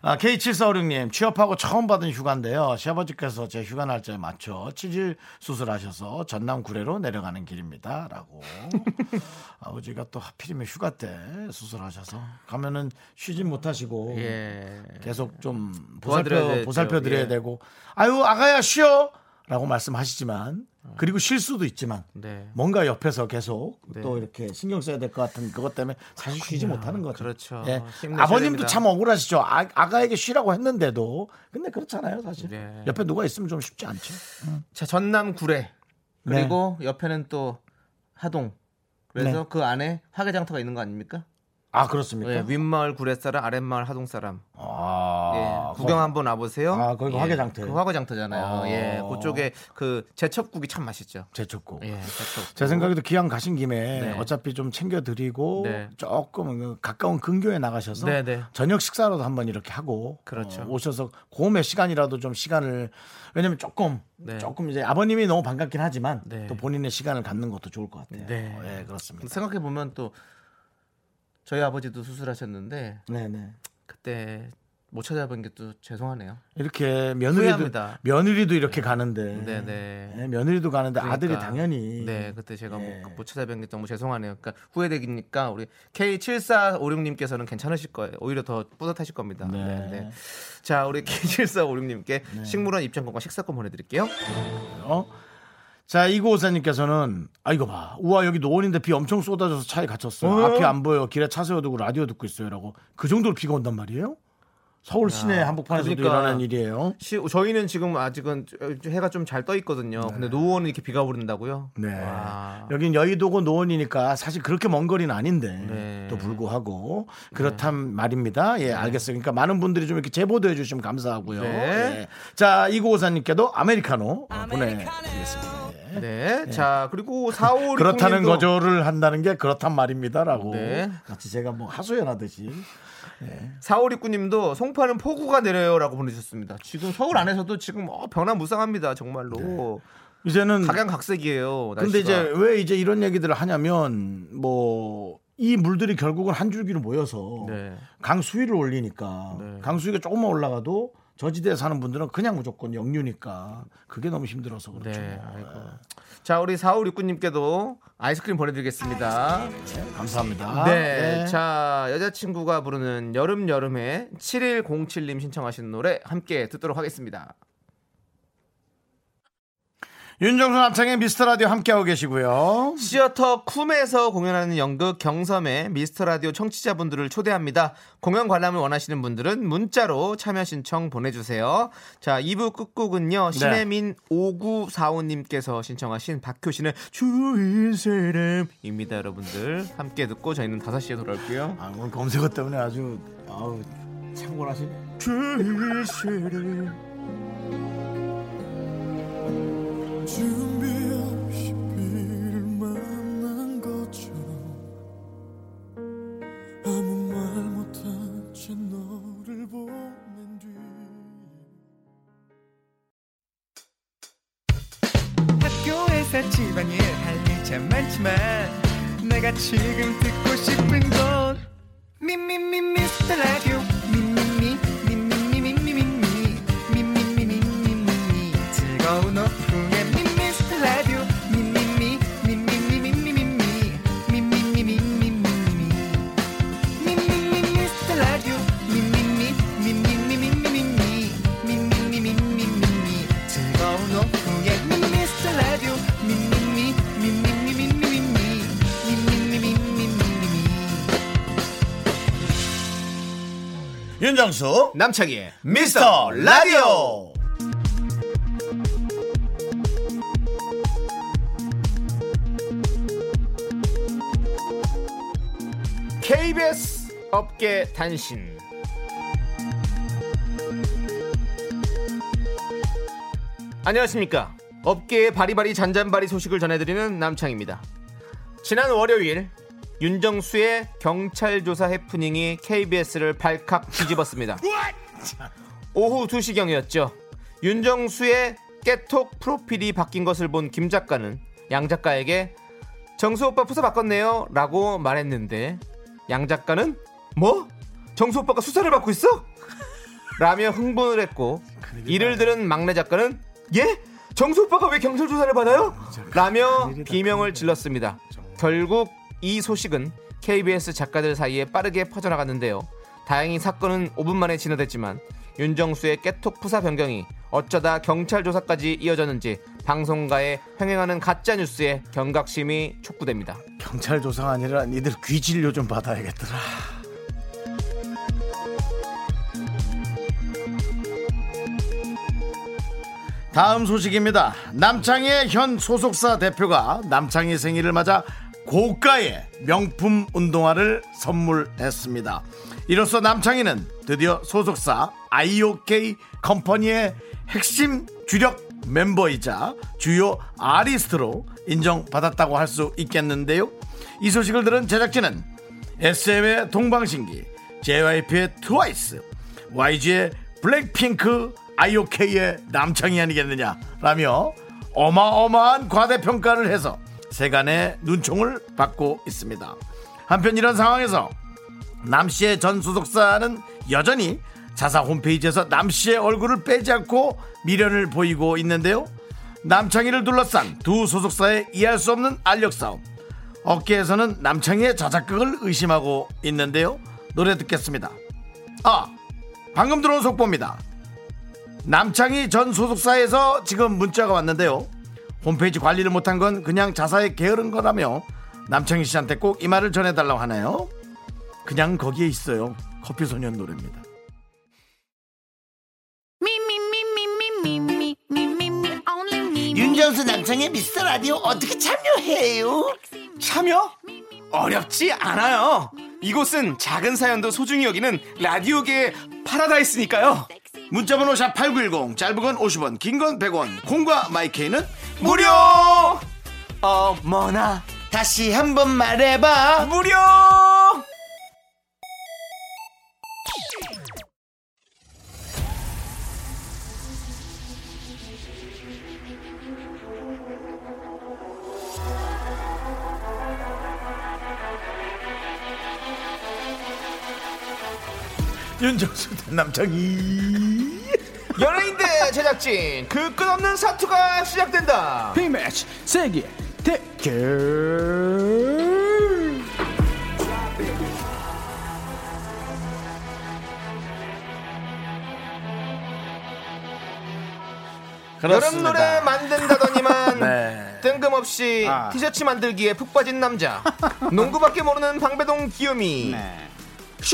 아, K7456님, 취업하고 처음 받은 휴가인데요. 시아버지께서 제 휴가 날짜에 맞춰 치질 수술하셔서 전남 구례로 내려가는 길입니다. 라고. 아버지가 또 하필이면 휴가 때 수술하셔서 가면은 쉬진 못하시고 예. 계속 좀 보살펴. 보살펴 드려야 예. 되고 아유, 아가야 쉬어! 라고 말씀하시지만 그리고 쉴 수도 있지만 네. 뭔가 옆에서 계속 네. 또 이렇게 신경 써야 될 것 같은 그것 때문에 사실 쉬지 못하는 거죠. 그렇죠. 예. 아버님도. 참 억울하시죠. 아, 아가에게 쉬라고 했는데도 근데 그렇잖아요, 사실. 네. 옆에 누가 있으면 좀 쉽지 않죠. 자, 전남 구례. 네. 그리고 옆에는 또 하동. 그래서 그 안에 화개장터가 있는 거 아닙니까? 아 그렇습니까? 예, 윗마을 구례 사람, 아랫마을 하동 사람. 아, 예, 구경 한번 와보세요. 아, 거기가 예, 화개장터예요? 그 화개장터잖아요. 아. 예, 그쪽에 그 제첩국이 참 맛있죠. 제쳤고. 예, 제첩국. 제 생각에도 기왕 가신 김에 네. 어차피 좀 챙겨드리고 네. 조금 그 가까운 근교에 나가셔서 네, 네. 저녁 식사로도 한번 이렇게 하고 그렇죠. 어, 오셔서 그몇 시간이라도 좀 시간을 왜냐면 조금 네. 조금 이제 아버님이 너무 반갑긴 하지만 네. 또 본인의 시간을 갖는 것도 좋을 것 같아요. 네. 예, 그렇습니다. 생각해 보면 또 저희 아버지도 수술하셨는데 네네. 그때 못 찾아본 게 또 죄송하네요. 이렇게 며느리도 후회합니다. 며느리도 이렇게 가는데 네네. 예, 며느리도 가는데 그러니까. 아들이 당연히 네 그때 제가 예. 못, 못 찾아뵌 게 너무 죄송하네요. 그러니까 후회되니까 우리 K7456님께서는 괜찮으실 거예요. 오히려 더 뿌듯하실 겁니다. 네. 네. 네. 자 우리 K7456님께 식물원 입장권과 식사권 보내드릴게요. 어? 자, 이고사님께서는 아 이거 봐. 우와 여기 노원인데 비 엄청 쏟아져서 차에 갇혔어. 어? 앞이 안 보여. 길에 차 세워두고 라디오 듣고 있어요라고. 그 정도로 비가 온단 말이에요? 서울 시내 한복판에서도 그러니까. 일어나는 일이에요. 시, 저희는 지금 아직은 해가 좀 잘 떠 있거든요. 근데 노원은 이렇게 비가 오른다고요? 네. 와. 여긴 여의도고 노원이니까 사실 그렇게 먼 거리는 아닌데 네. 또 불구하고 그렇단 말입니다. 예, 알겠어요. 그러니까 많은 분들이 좀 이렇게 제보도 해주시면 감사하고요. 네. 예. 자, 이고사님께도 아메리카노 어, 보내드리겠습니다. 예. 네. 자 그리고 45 그렇다는 거절을 한다는 게 그렇단 말입니다라고 네. 같이 제가 뭐 하소연하듯이 4569님도 송파는 폭우가 내려요라고 보내주셨습니다. 지금 서울 안에서도 지금 어, 변화무쌍합니다. 정말로 이제는 각양각색이에요. 근데 날씨가. 이제 왜 이제 이런 얘기들을 하냐면 뭐 이 물들이 결국은 한 줄기로 모여서 네. 강 수위를 올리니까 네. 강 수위가 조금만 올라가도 저지대에 사는 분들은 그냥 무조건 역류니까 그게 너무 힘들어서 그렇죠. 네, 아이고. 자, 우리 4569님께도 아이스크림 보내드리겠습니다. 감사합니다. 네, 자, 여자친구가 부르는 여름 여름에 7107님 신청하신 노래 함께 듣도록 하겠습니다. 윤정수 남창의 미스터 라디오 함께하고 계시고요. 시어터 쿰에서 공연하는 연극 경섬에 미스터 라디오 청취자분들을 초대합니다. 공연 관람을 원하시는 분들은 문자로 참여 신청 보내주세요. 자, 2부 끝곡은요, 네. 신혜민 5945님께서 신청하신 박효신의 좋은 사람입니다, 여러분들. 함께 듣고 저희는 5시에 돌아올게요. 아, 오늘 검색어 때문에 아주 아우 참고하시네. 좋은 사람. 준 남창희의 미스터 라디오 KBS 업계 단신. 안녕하십니까. 업계의 바리바리 잔잔바리 소식을 전해드리는 남창입니다. 지난 월요일 윤정수의 경찰 조사 해프닝이 KBS를 발칵 뒤집었습니다. 오후 2시경이었죠. 윤정수의 깨톡 프로필이 바뀐 것을 본 김 작가는 양 작가에게 정수 오빠 푸사 바꿨네요 라고 말했는데 양 작가는 뭐? 정수 오빠가 수사를 받고 있어? 라며 흥분을 했고 이를 들은 막내 작가는 예? 정수 오빠가 왜 경찰 조사를 받아요? 라며 비명을 질렀습니다. 결국 이 소식은 KBS 작가들 사이에 빠르게 퍼져나갔는데요. 다행히 사건은 5분 만에 진화됐지만 윤정수의 깨톡 푸사 변경이 어쩌다 경찰 조사까지 이어졌는지 방송가에 횡행하는 가짜 뉴스에 경각심이 촉구됩니다. 경찰 조사가 아니라 니들 귀 진료 좀 받아야겠더라. 다음 소식입니다. 남창희의 현 소속사 대표가 남창희 생일을 맞아 고가의 명품 운동화를 선물했습니다. 이로써 남창희는 드디어 소속사 IOK 컴퍼니의 핵심 주력 멤버이자 주요 아리스트로 인정받았다고 할 수 있겠는데요. 이 소식을 들은 제작진은 SM의 동방신기, JYP의 트와이스, YG의 블랙핑크, IOK의 남창이 아니겠느냐 라며 어마어마한 과대평가를 해서 세간의 눈총을 받고 있습니다. 한편 이런 상황에서 남씨의 전 소속사는 여전히 자사 홈페이지에서 남씨의 얼굴을 빼지 않고 미련을 보이고 있는데요. 남창희를 둘러싼 두 소속사의 이해할 수 없는 알력 싸움. 업계에서는 남창희의 자작극을 의심하고 있는데요. 노래 듣겠습니다. 아, 방금 들어온 속보입니다. 남창희 전 소속사에서 지금 문자가 왔는데요. 홈페이지 관리를 못한 건 그냥 자사에 게으른 거라며 남창희 씨한테 꼭 이 말을 전해달라고 하나요? 그냥 거기에 있어요. 커피 소년 노래입니다. 윤정수 남창의 미스터 라디오 어떻게 참여해요? 참여? 어렵지 않아요. 이곳은 작은 사연도 소중히 여기는 라디오계의 파라다이스니까요. 문자번호 샵 8910 짧은 건 50원 긴 건 100원 콩과 마이케이는 무료! 어머나, 다시 한번 말해봐 무료! 윤정수 대 남창희 제작진 그 끝없는 사투가 시작된다. 빅매치 세계 대결 여름 노래 만든다더니만 네. 뜬금없이 아. 티셔츠 만들기에 푹 빠진 남자 농구밖에 모르는 방배동 귀요미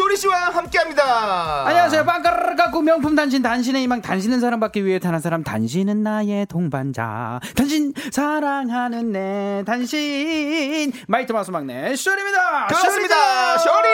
쇼리 씨와 함께합니다. 안녕하세요. 빵가르르 갖고 명품 단신 단신의 희망 단신은 사랑받기 위해 타는 사람 단신은 나의 동반자 단신 사랑하는 내 단신 마이트 마스 막내 쇼리입니다. 그렇습니다. 쇼리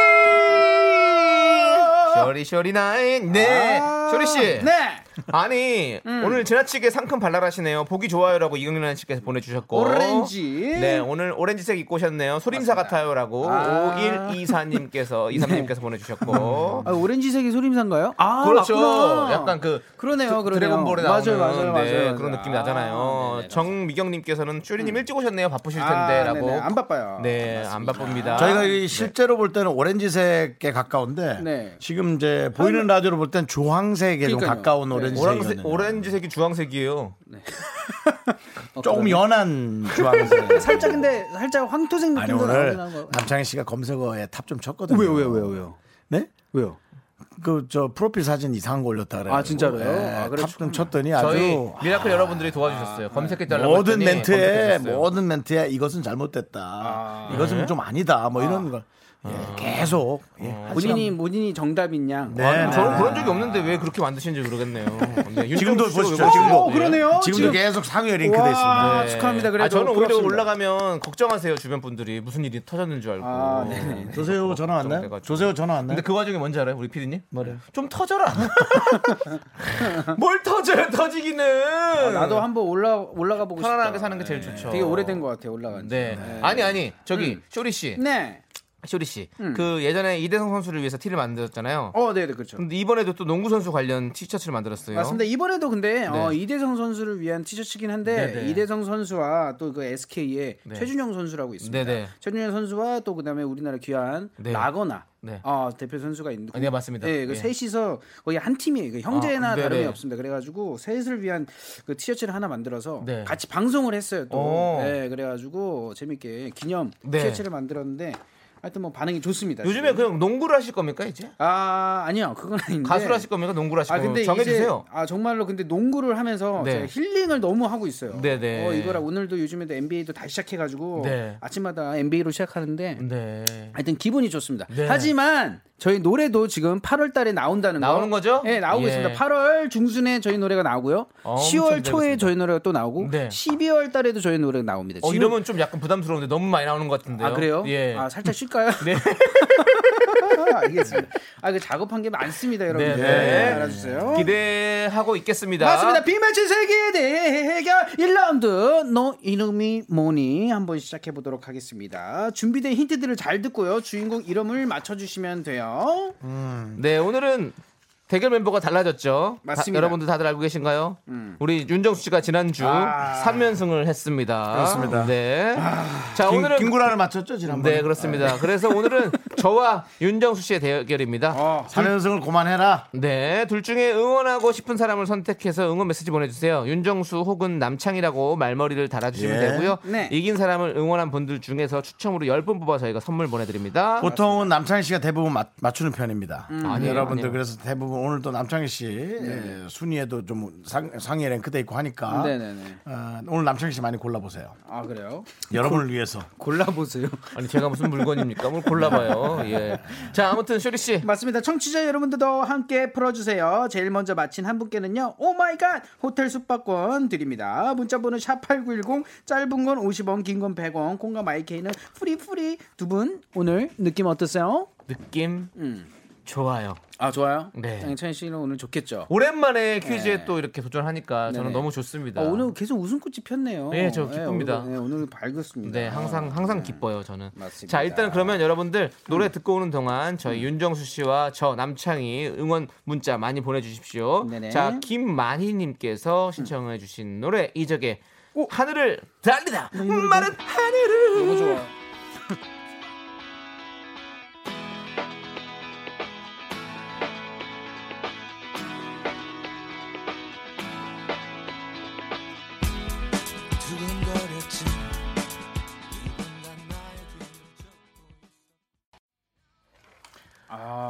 쇼리 쇼리 나인 네 아, 쇼리 씨 네. 아니 음. 오늘 지나치게 상큼 발랄하시네요. 보기 좋아요라고 이경란 씨께서 보내주셨고 오렌지. 네 오늘 오렌지색 입고 오셨네요. 소림사 같아요라고 아. 5124님께서 23님께서 보내주셨고 아, 오렌지색이 소림사인가요? 아, 그렇죠. 맞구나. 약간 그 그러네요, 드- 그러네요. 드래곤볼에 맞아요, 나오는 맞아요, 맞아요, 네, 맞아요. 그런 느낌 아, 나잖아요. 네네, 정미경님께서는 쇼리님 일찍 오셨네요. 바쁘실 아, 텐데라고. 안 바빠요. 네, 안 바쁩니다. 저희가 이 실제로 볼 때는 오렌지색에 가까운데 네. 지금 이제 보이는 라디오로 볼땐 주황색에 좀 그러니까요. 가까운 네. 오렌지 오랑색, 오렌지색이 주황색이에요. 조금 연한 주황색. 살짝 근데 살짝 황토색 아니 느낌도 오늘 나긴 한 거. 남창희 씨가 검색어에 탑 좀 쳤거든요. 왜요, 왜요, 왜요, 왜요? 네? 왜요? 그 저 프로필 사진 이상한 거 올렸다 그래요. 아, 진짜로요? 아, 그래, 탑좀 쳤더니 저희 아주 미라클 여러분들이 도와주셨어요. 검색해달라고 모든 했더니 멘트에 검색해줬어요. 모든 멘트에 이것은 잘못됐다. 이것은 좀 아니다. 뭐 이런 걸 예, 계속 예, 한 본인이 시간- 본인이 정답인 양. 네, 아니, 네, 저는 네. 그런 적이 없는데 왜 그렇게 만드시는지 모르겠네요. 네, 지금도. 왜 지금도. 어, 그러네요. 지금도 지금- 계속 상위에 링크돼 와, 있습니다. 네. 축하합니다. 그래도 아, 저는 오히려 부럽습니다. 올라가면 걱정하세요 주변 분들이 무슨 일이 터졌는 줄 알고. 아, 네네. 조세호 전화 왔나요? 걱정돼가지고. 조세호 전화 왔나요? 근데 그 와중에 뭔지 알아요, 우리 PD님? 뭐래요? 좀 터져라. 뭘 터져요, 터지기는. 어, 나도 한번 올라 올라가 보고 싶다. 편안하게 사는 게 제일 좋죠. 되게 오래된 것 같아요. 올라간 지. 네. 아니 아니 저기 쇼리 씨, 네. 쇼리 씨, 그 예전에 이대성 선수를 위해서 티를 만들었잖아요. 어, 네, 네, 그렇죠. 근데 이번에도 또 농구 선수 관련 티셔츠를 만들었어요. 맞습니다. 이번에도 근데 어, 네. 이대성 선수를 위한 티셔츠긴 한데 네, 네. 이대성 선수와 또 그 SK의 네. 최준영 선수라고 있습니다. 네, 네. 최준영 선수와 또 그다음에 우리나라 귀한 네. 라거나 네. 어, 대표 선수가 있는데 아, 네, 맞습니다. 네, 그 예. 셋이서 거의 한 팀이에요. 그 형제나 아, 네, 다름이 네. 없습니다. 그래가지고 셋을 위한 그 티셔츠를 하나 만들어서 네. 같이 방송을 했어요. 또 오. 네, 그래가지고 재밌게 기념 네. 티셔츠를 만들었는데 하여튼 뭐 반응이 좋습니다. 요즘에 지금. 그냥 농구를 하실 겁니까 이제? 아 아니요 그건 아닌데 가수를 하실 겁니까? 농구를 하실 아 겁니까? 근데 정해주세요. 이제 아 정말로 근데 농구를 하면서 네. 힐링을 너무 하고 있어요. 네네. 어 이거라 오늘도 요즘에도 NBA도 다시 시작해가지고 네. 아침마다 NBA로 시작하는데 네. 하여튼 기분이 좋습니다. 네. 하지만 저희 노래도 지금 8월달에 나온다는 거. 나오는 거죠? 네 나오고 예. 있습니다. 8월 중순에 저희 노래가 나오고요. 엄청 10월 초에 기다리겠습니다. 저희 노래가 또 나오고 네. 12월달에도 저희 노래가 나옵니다. 어 지금- 이러면 좀 약간 부담스러운데 너무 많이 나오는 것 같은데요. 아 그래요? 예. 아 살짝 쉴까 요? 네. 알겠습니다. 아 그 작업한 게 많습니다, 여러분들. 네, 네, 네. 알아주세요. 기대하고 있겠습니다. 맞습니다. 비매치 세계에 대해 해결 1라운드 너 이름이 뭐니 한번 시작해 보도록 하겠습니다. 준비된 힌트들을 잘 듣고요. 주인공 이름을 맞춰주시면 돼요. 네, 오늘은 대결 멤버가 달라졌죠. 맞습니다. 음. 다- 여러분들 다들 알고 계신가요? 우리 윤정수 씨가 지난주 아. 3연승을 했습니다. 그렇습니다. 네. 자, 김, 오늘은 김구라를 맞췄죠 지난번에. 네, 그렇습니다. 그래서 오늘은 저와 윤정수 씨의 대결입니다. 어, 3연승을 그만해라. 네, 둘 중에 응원하고 싶은 사람을 선택해서 응원 메시지 보내 주세요. 윤정수 혹은 남창이라고 말머리를 달아 주시면 예. 되고요. 네. 이긴 사람을 응원한 분들 중에서 추첨으로 10분 뽑아 저희가 선물 보내 드립니다. 보통은 남창희 씨가 대부분 맞, 맞추는 편입니다. 아니에요, 여러분들 아니에요. 그래서 대부분 오늘 또 남창희 씨 예, 순위에도 좀 상, 상위 랭크돼 있고 하니까 네네네. 어, 오늘 남창희 씨 많이 골라보세요. 아 그래요? 여러분을 위해서. 골라보세요. 아니 제가 무슨 물건입니까? 뭘 골라봐요. 예. 자 아무튼 쇼리 씨. 맞습니다. 청취자 여러분들도 함께 풀어주세요. 제일 먼저 맞힌 한 분께는요. 오마이갓 호텔 숙박권 드립니다. 문자번호 샵8910 짧은 건 50원 긴 건 100원 콩과 마이케이는 free free 두 분 오늘 느낌 어떠세요? 느낌 음. 좋아요. 아 좋아요. 네. 장찬 씨는 오늘 좋겠죠. 오랜만에 퀴즈에 또 이렇게 도전하니까 저는 네네. 너무 좋습니다. 어, 오늘 계속 웃음꽃이 폈네요. 네, 저 기쁩니다. 오늘, 네, 오늘 밝았습니다. 네, 항상 항상 기뻐요 저는. 맞습니다. 자 일단 그러면 여러분들 노래 듣고 오는 동안 저희 윤정수 씨와 저 남창희 응원 문자 많이 보내주십시오. 네네. 자 김만희님께서 신청해주신 노래 이적의 하늘을 달리다 마른 하늘을 너무 좋아.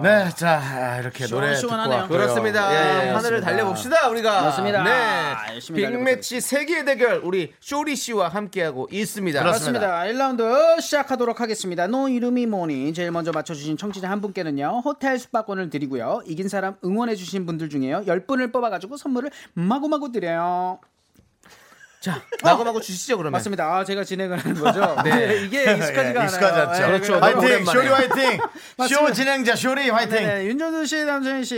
네, 자 아, 이렇게 노래 듣고 시원시원하네요. 왔고요. 그렇습니다. 예, 예, 하늘을 그렇습니다. 달려봅시다 우리가. 맞습니다. 네. 열심히 빅매치 세계 대결 우리 쇼리 씨와 함께하고 있습니다. 그렇습니다. 1라운드 시작하도록 하겠습니다. 너 이름이 뭐니? 제일 먼저 맞춰주신 청취자 한 분께는요. 호텔 숙박권을 드리고요. 이긴 사람 응원해주신 분들 중에요. 10분을 뽑아가지고 선물을 마구마구 드려요. 자, 마구마구 주시죠 그러면. 맞습니다. 아, 제가 진행을 하는 거죠. 네. 네. 이게 익숙하지가 않아요. 익숙하지 않죠. 네, 그렇죠. 화이팅. 쇼리 화이팅. 쇼. 진행자 쇼리 화이팅. 네, 윤정수 씨, 남성희 씨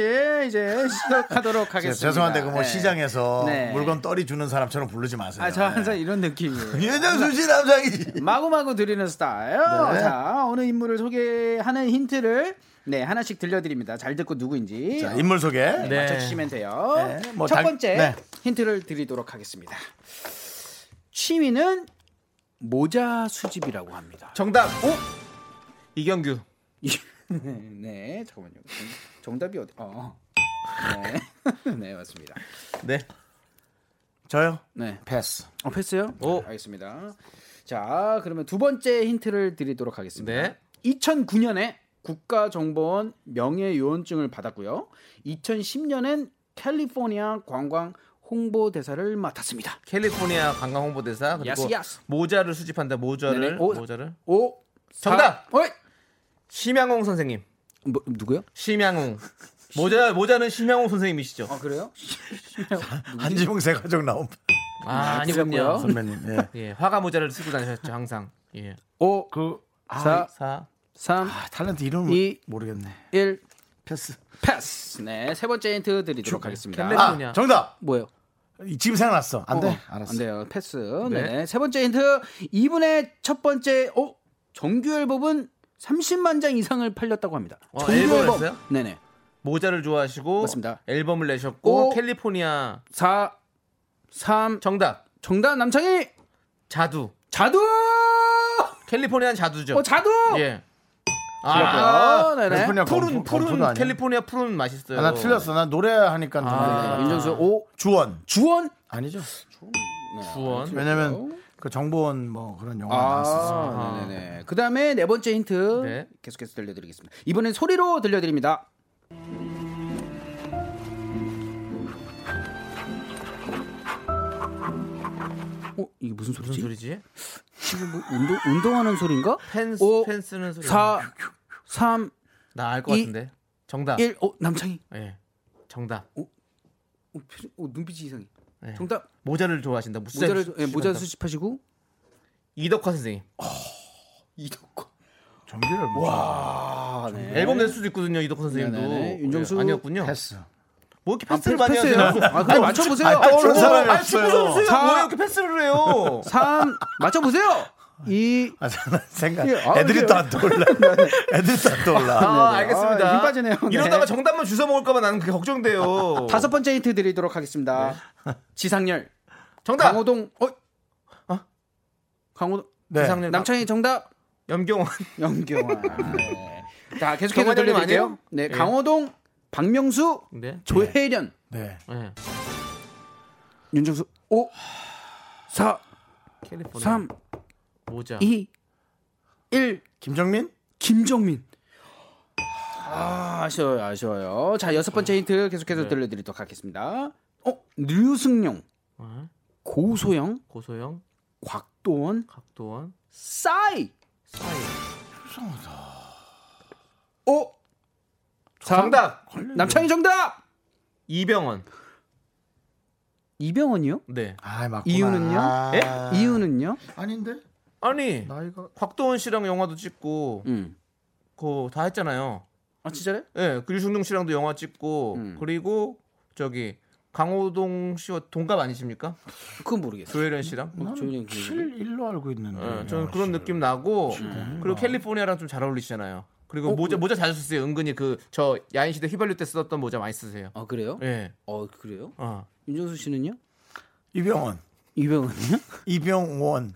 이제 시작하도록 하겠습니다. 죄송한데 그뭐 네. 시장에서 네. 물건 떨이 주는 사람처럼 부르지 마세요. 아, 저 항상 이런 느낌이에요. 윤정수 씨 남자이. 마구마구 드리는 스타일. 네. 자, 어느 인물을 소개하는 힌트를 네 하나씩 들려드립니다. 잘 듣고 누구인지 자, 인물 소개. 네. 맞춰주시면 돼요. 네, 뭐첫 달- 번째 네. 힌트를 드리도록 하겠습니다. 취미는 모자 수집이라고 합니다. 정답. 오. 이경규. 네, 잠깐만요. 정- 정답이 어디? 어. 네, 네 맞습니다. 네. 저요? 네, 패스. 어, 패스요? 오. 알겠습니다. 자, 그러면 두 번째 힌트를 드리도록 하겠습니다. 네. 2009년에 국가정보원 명예요원증을 받았고요. 2010년엔 캘리포니아 관광 홍보대사를 맡았습니다. 캘리포니아 관광 홍보대사 그리고 야스, 야스. 모자를 수집한다. 모자를 네네. 오. 모자를. 오, 정답! 사! 심양홍 선생님. 뭐, 누구요? 심양홍. 모자 모자는 심양홍 선생님이시죠? 아, 그래요? 한지붕 세 가족 나온 아, 그랬고요. 아니군요. 선배님. 예. 예, 화가 모자를 쓰고 다니셨죠 항상. 예. 5, 그 아, 사, 사. 3, 아, 탤런트 이름을 이- 모르겠네. 1, 패스. 패스. 네, 세 번째 힌트 드리도록 하겠습니다. 캘리- 아? 정답. 뭐요? 지금 생각났어. 안 돼. 어, 알았어. 안 돼요. 패스. 네. 네. 세 번째 힌트. 이분의 첫 번째 어 정규 앨범은 30만 장 이상을 팔렸다고 합니다. 어, 정규 앨범을 앨범. 했어요? 네네. 모자를 좋아하시고 맞습니다. 앨범을 내셨고 오. 캘리포니아 4 3 정답 정답 남창희 자두. 자두. 캘리포니아 자두죠. 어 자두. 예. 아, 아, 네네. 캘리포니아 푸른 푸른 아니야? 캘리포니아 푸른 맛있어요. 아, 나 틀렸어. 나 노래하니까 좀 아. 틀리네. 윤정수 오 주원. 주원. 아니죠. 주원. 왜냐면 그 정보원 뭐 그런 영화 나왔었어. 아, 네네네. 그 다음에 네 번째 힌트 네. 계속해서 들려드리겠습니다. 이번엔 소리로 들려드립니다. 어 이게 무슨 소리지? 무슨 소리지? 이거 뭐 운동 운동하는 소리인가? 펜, 오, 펜 쓰는 소리. 4 3 나 알 것 이- 같은데. 정답. 1 어, 남창희. 예. 정답. 어, 표정- 어, 눈빛이 이상해. 예. 정답. 모자를 좋아하신다. 모자 모자를 수- 예, 모자. 수집하시고 이덕화 선생님. 이덕화. 정규를 뭐 아, 네. 앨범 낼 수도 있거든요. 이덕화 선생님도. 네네네. 윤정수 예, 아니었군요. 패스. 뭐 이렇게 아, 패스를 패스, 많이. 하세요? 아, 그럼 맞춰 보세요. 아, 떠오르는 사람이 아니, 없어요. 축구 이렇게 패스를 해요? 3 맞춰 보세요. 2 아, 생각. 예, 아, 애들이 또 안 떠올라. 애들이 또 안 떠올라. 아, 알겠습니다. 아, 힘 빠지네요. 네. 이러다가 정답만 주워 먹을까봐 나는 그게 걱정돼요. 다섯 번째 힌트 드리도록 하겠습니다. 지상렬. 정답. 강호동. 어? 강호동. 네. 이상렬 남창희 정답. 염경원. 네. 자, 계속해서 들려드릴게요. 네, 예. 강호동, 박명수, 네. 조혜련, 네. 네. 윤정수. 5 4 캘리포니아. 3 모자. 2 1 김정민? 김정민. 아, 아쉬워요, 아쉬워요. 자, 여섯 번째 힌트 계속해서 네. 들려드리도록 하겠습니다. 어, 류승용, 어? 고소영, 고소영, 곽도원, 각도원, 싸이. 싸이. 오. 정답. 남창희 정답. 이병헌. 이병헌이요? 네. 아, 맞구나. 이유는요? 아, 예? 이유는요? 아닌데? 아니 나이가 곽도원 씨랑 영화도 찍고 음. 그거 다 했잖아요. 아 진짜래? 예, 그 류승룡 씨랑도 영화 찍고 음. 그리고 저기 강호동 씨와 동갑 아니십니까? 그건 모르겠어. 조혜련 씨랑? 어, 그7 1로 알고 있는데. 예, 저는 그런 느낌 나고 그리고 캘리포니아랑 좀 잘 어울리시잖아요. 그리고 어, 모자 그- 모자 자주 쓰세요. 은근히 그 저 야인 시대 휘발유 때 쓰던 모자 많이 쓰세요. 아 그래요? 예. 어 그래요? 어. 윤정수 씨는요? 이병헌. 이병헌이요? 이병원.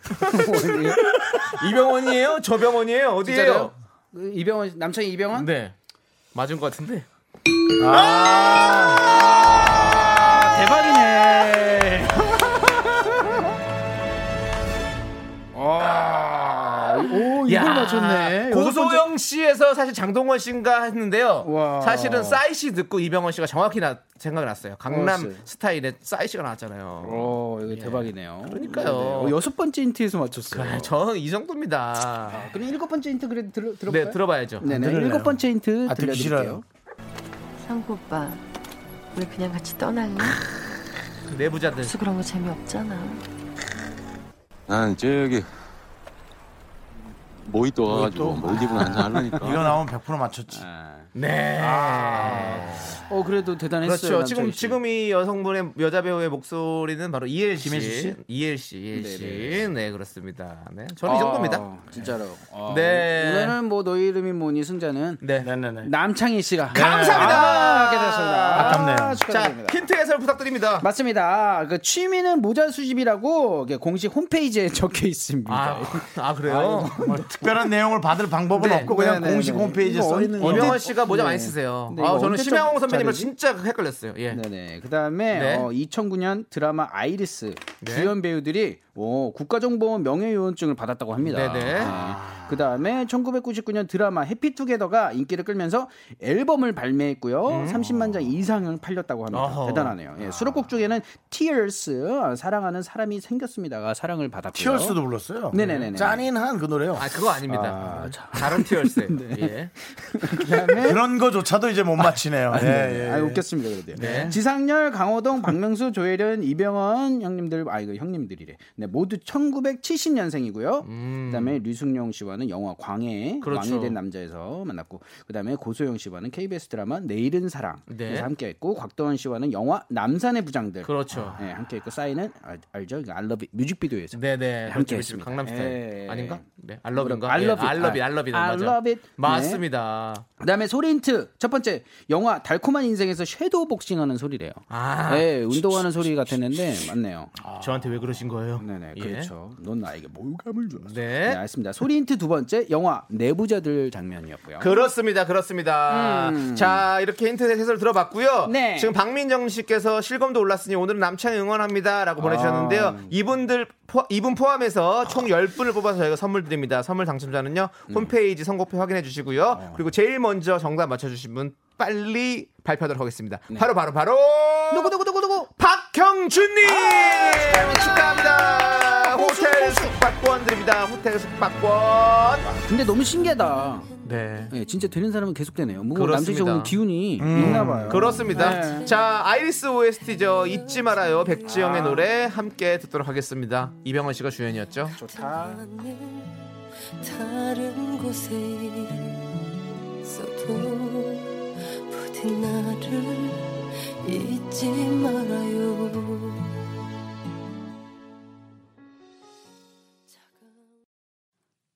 어디요? 이병헌이에요? 저 병헌이에요? 어디예요? 그 이병헌 씨- 남창희 이병헌? 네. 맞은 것 같은데. 대박이네. 와, 오 이걸 맞췄네. 고소영 씨에서 사실 장동건 씨인가 했는데요. 와. 사실은 싸이 씨 듣고 이병헌 씨가 정확히 나, 생각이 났어요. 강남 어, 스타일의 싸이 씨가 나왔잖아요. 어, 이거 대박이네요. 그러니까요. 네네. 어, 여섯 번째 힌트에서 맞췄어요. 그래, 저는 이 정도입니다. 그럼 일곱 번째 힌트 그래도 들어 들어볼까요? 네, 들어봐야죠. 네네. 들을래요. 일곱 번째 힌트 아, 들려드릴게요. 상구 오빠 우리 그냥 같이 떠날래? 내부자들. 그래서 그런 거 재미없잖아 난 저기 모히또 가가지고 몰디브나 한잔 하려니까. 이거 나오면 100% 맞췄지. 네. 어 그래도 대단했어요. 그렇죠. 지금 씨. 지금 이 여성분의 여자 배우의 목소리는 바로 이엘 씨. 씨? 이엘 씨. 이엘 씨. 네네. 네, 그렇습니다. 네. 저는 이 정도입니다. 아, 진짜로. 아, 네. 오늘은 뭐 너희 이름이 뭐니 승자는 네. 네 네 네. 남창희 씨가 감사합니다. 아, 하게 됐습니다. 아깝네요. 아, 자, 축하드립니다. 힌트 해설 부탁드립니다. 맞습니다. 그 취미는 모자 수집이라고 공식 홈페이지에 적혀 있습니다. 아, 아 그래요? 뭐 특별한 내용을 받을 방법은 네. 없고 그냥 네, 네, 공식 네. 홈페이지에 써 있는 거. 이명원 씨가 모자 네. 많이 쓰세요. 네, 아, 저는 심양홍 선배님 을 자르지? 진짜 헷갈렸어요. 예. 네네. 그 다음에 네. 어, 2009년 드라마 아이리스 네. 주연 배우들이 오, 국가정보원 명예요원증을 받았다고 합니다. 네네. 그 다음에 1999년 드라마 해피투게더가 인기를 끌면서 앨범을 발매했고요. 30만 장 이상을 팔렸다고 합니다. 음. 어허. 대단하네요. 예, 수록곡 중에는 Tears 아, 사랑하는 사람이 생겼습니다가 사랑을 받았고요. 티얼스도 불렀어요. 네네네네. 짠인한 그 노래요. 아, 그거 아닙니다. 아, 다른 티얼스. 예. 그다음에 그런 거조차도 이제 못 맞히네요. 예, 네. 예, 아, 예. 웃겼습니다. 그래도. 네. 지상렬, 강호동, 박명수, 조혜련, 이병헌 형님들, 아 이거 형님들이래. 네, 모두 1970년생이고요. 그다음에 류승룡 씨와는 영화 광해, 음. 그렇죠. 왕이 된 남자에서 만났고, 그다음에 고소영 씨와는 KBS 드라마 내일은 사랑 네. 에서 함께했고, 곽도원 씨와는 영화 남산의 부장들. 그렇죠. 네, 함께했고 사인은 알, 알죠? 알러비 뮤직비디오에서. 네네. 함께 그렇죠. 했습니다. 강남 스타일. 예. 아닌가? 네. 알러비인가? I love it. 알러비, 아, 알러비. I 맞아. love it. 네. 맞습니다. 그다음에 소리 힌트 첫 번째 영화 달콤한 인생에서 섀도우 복싱하는 소리래요. 아. 네, 운동하는 소리 같았는데 맞네요. 저한테 왜 그러신 거예요? 네네, 예. 그렇죠. 넌 나에게 모욕감을 줘. 네. 네, 알겠습니다. 소리 힌트 두 번째 영화 내부자들 장면이었고요. 그렇습니다. 그렇습니다. 음. 자, 이렇게 힌트 해설 들어봤고요. 네. 지금 박민정 씨께서 실검도 올랐으니 오늘은 남창 응원합니다. 라고 보내주셨는데요. 아. 이분들, 포, 이분 포함해서 총 10분을 뽑아서 저희가 선물 드립니다. 선물 당첨자는요. 음. 홈페이지 선곡표 확인해 주시고요. 어. 그리고 제일 먼저 정답 맞춰 주신 분 빨리 발표하도록 하겠습니다. 바로, 바로, 바로. 네. 누구 누구 누구 누구? 박형준님! 아, 축하합니다. 호텔 숙박권 드립니다. 호텔 숙박권. 근데 너무 신기하다. 네. 네, 진짜 되는 사람은 계속 되네요. 뭔가 그렇습니다. 남자 오는 기운이 있나 봐요. 그렇습니다. 네. 자, 아이리스 OST죠. 잊지 말아요. 백지영의 노래 함께 듣도록 하겠습니다. 이병헌 씨가 주연이었죠. 좋다. 다른 곳에 있어도 부디 나를 잊지 말아요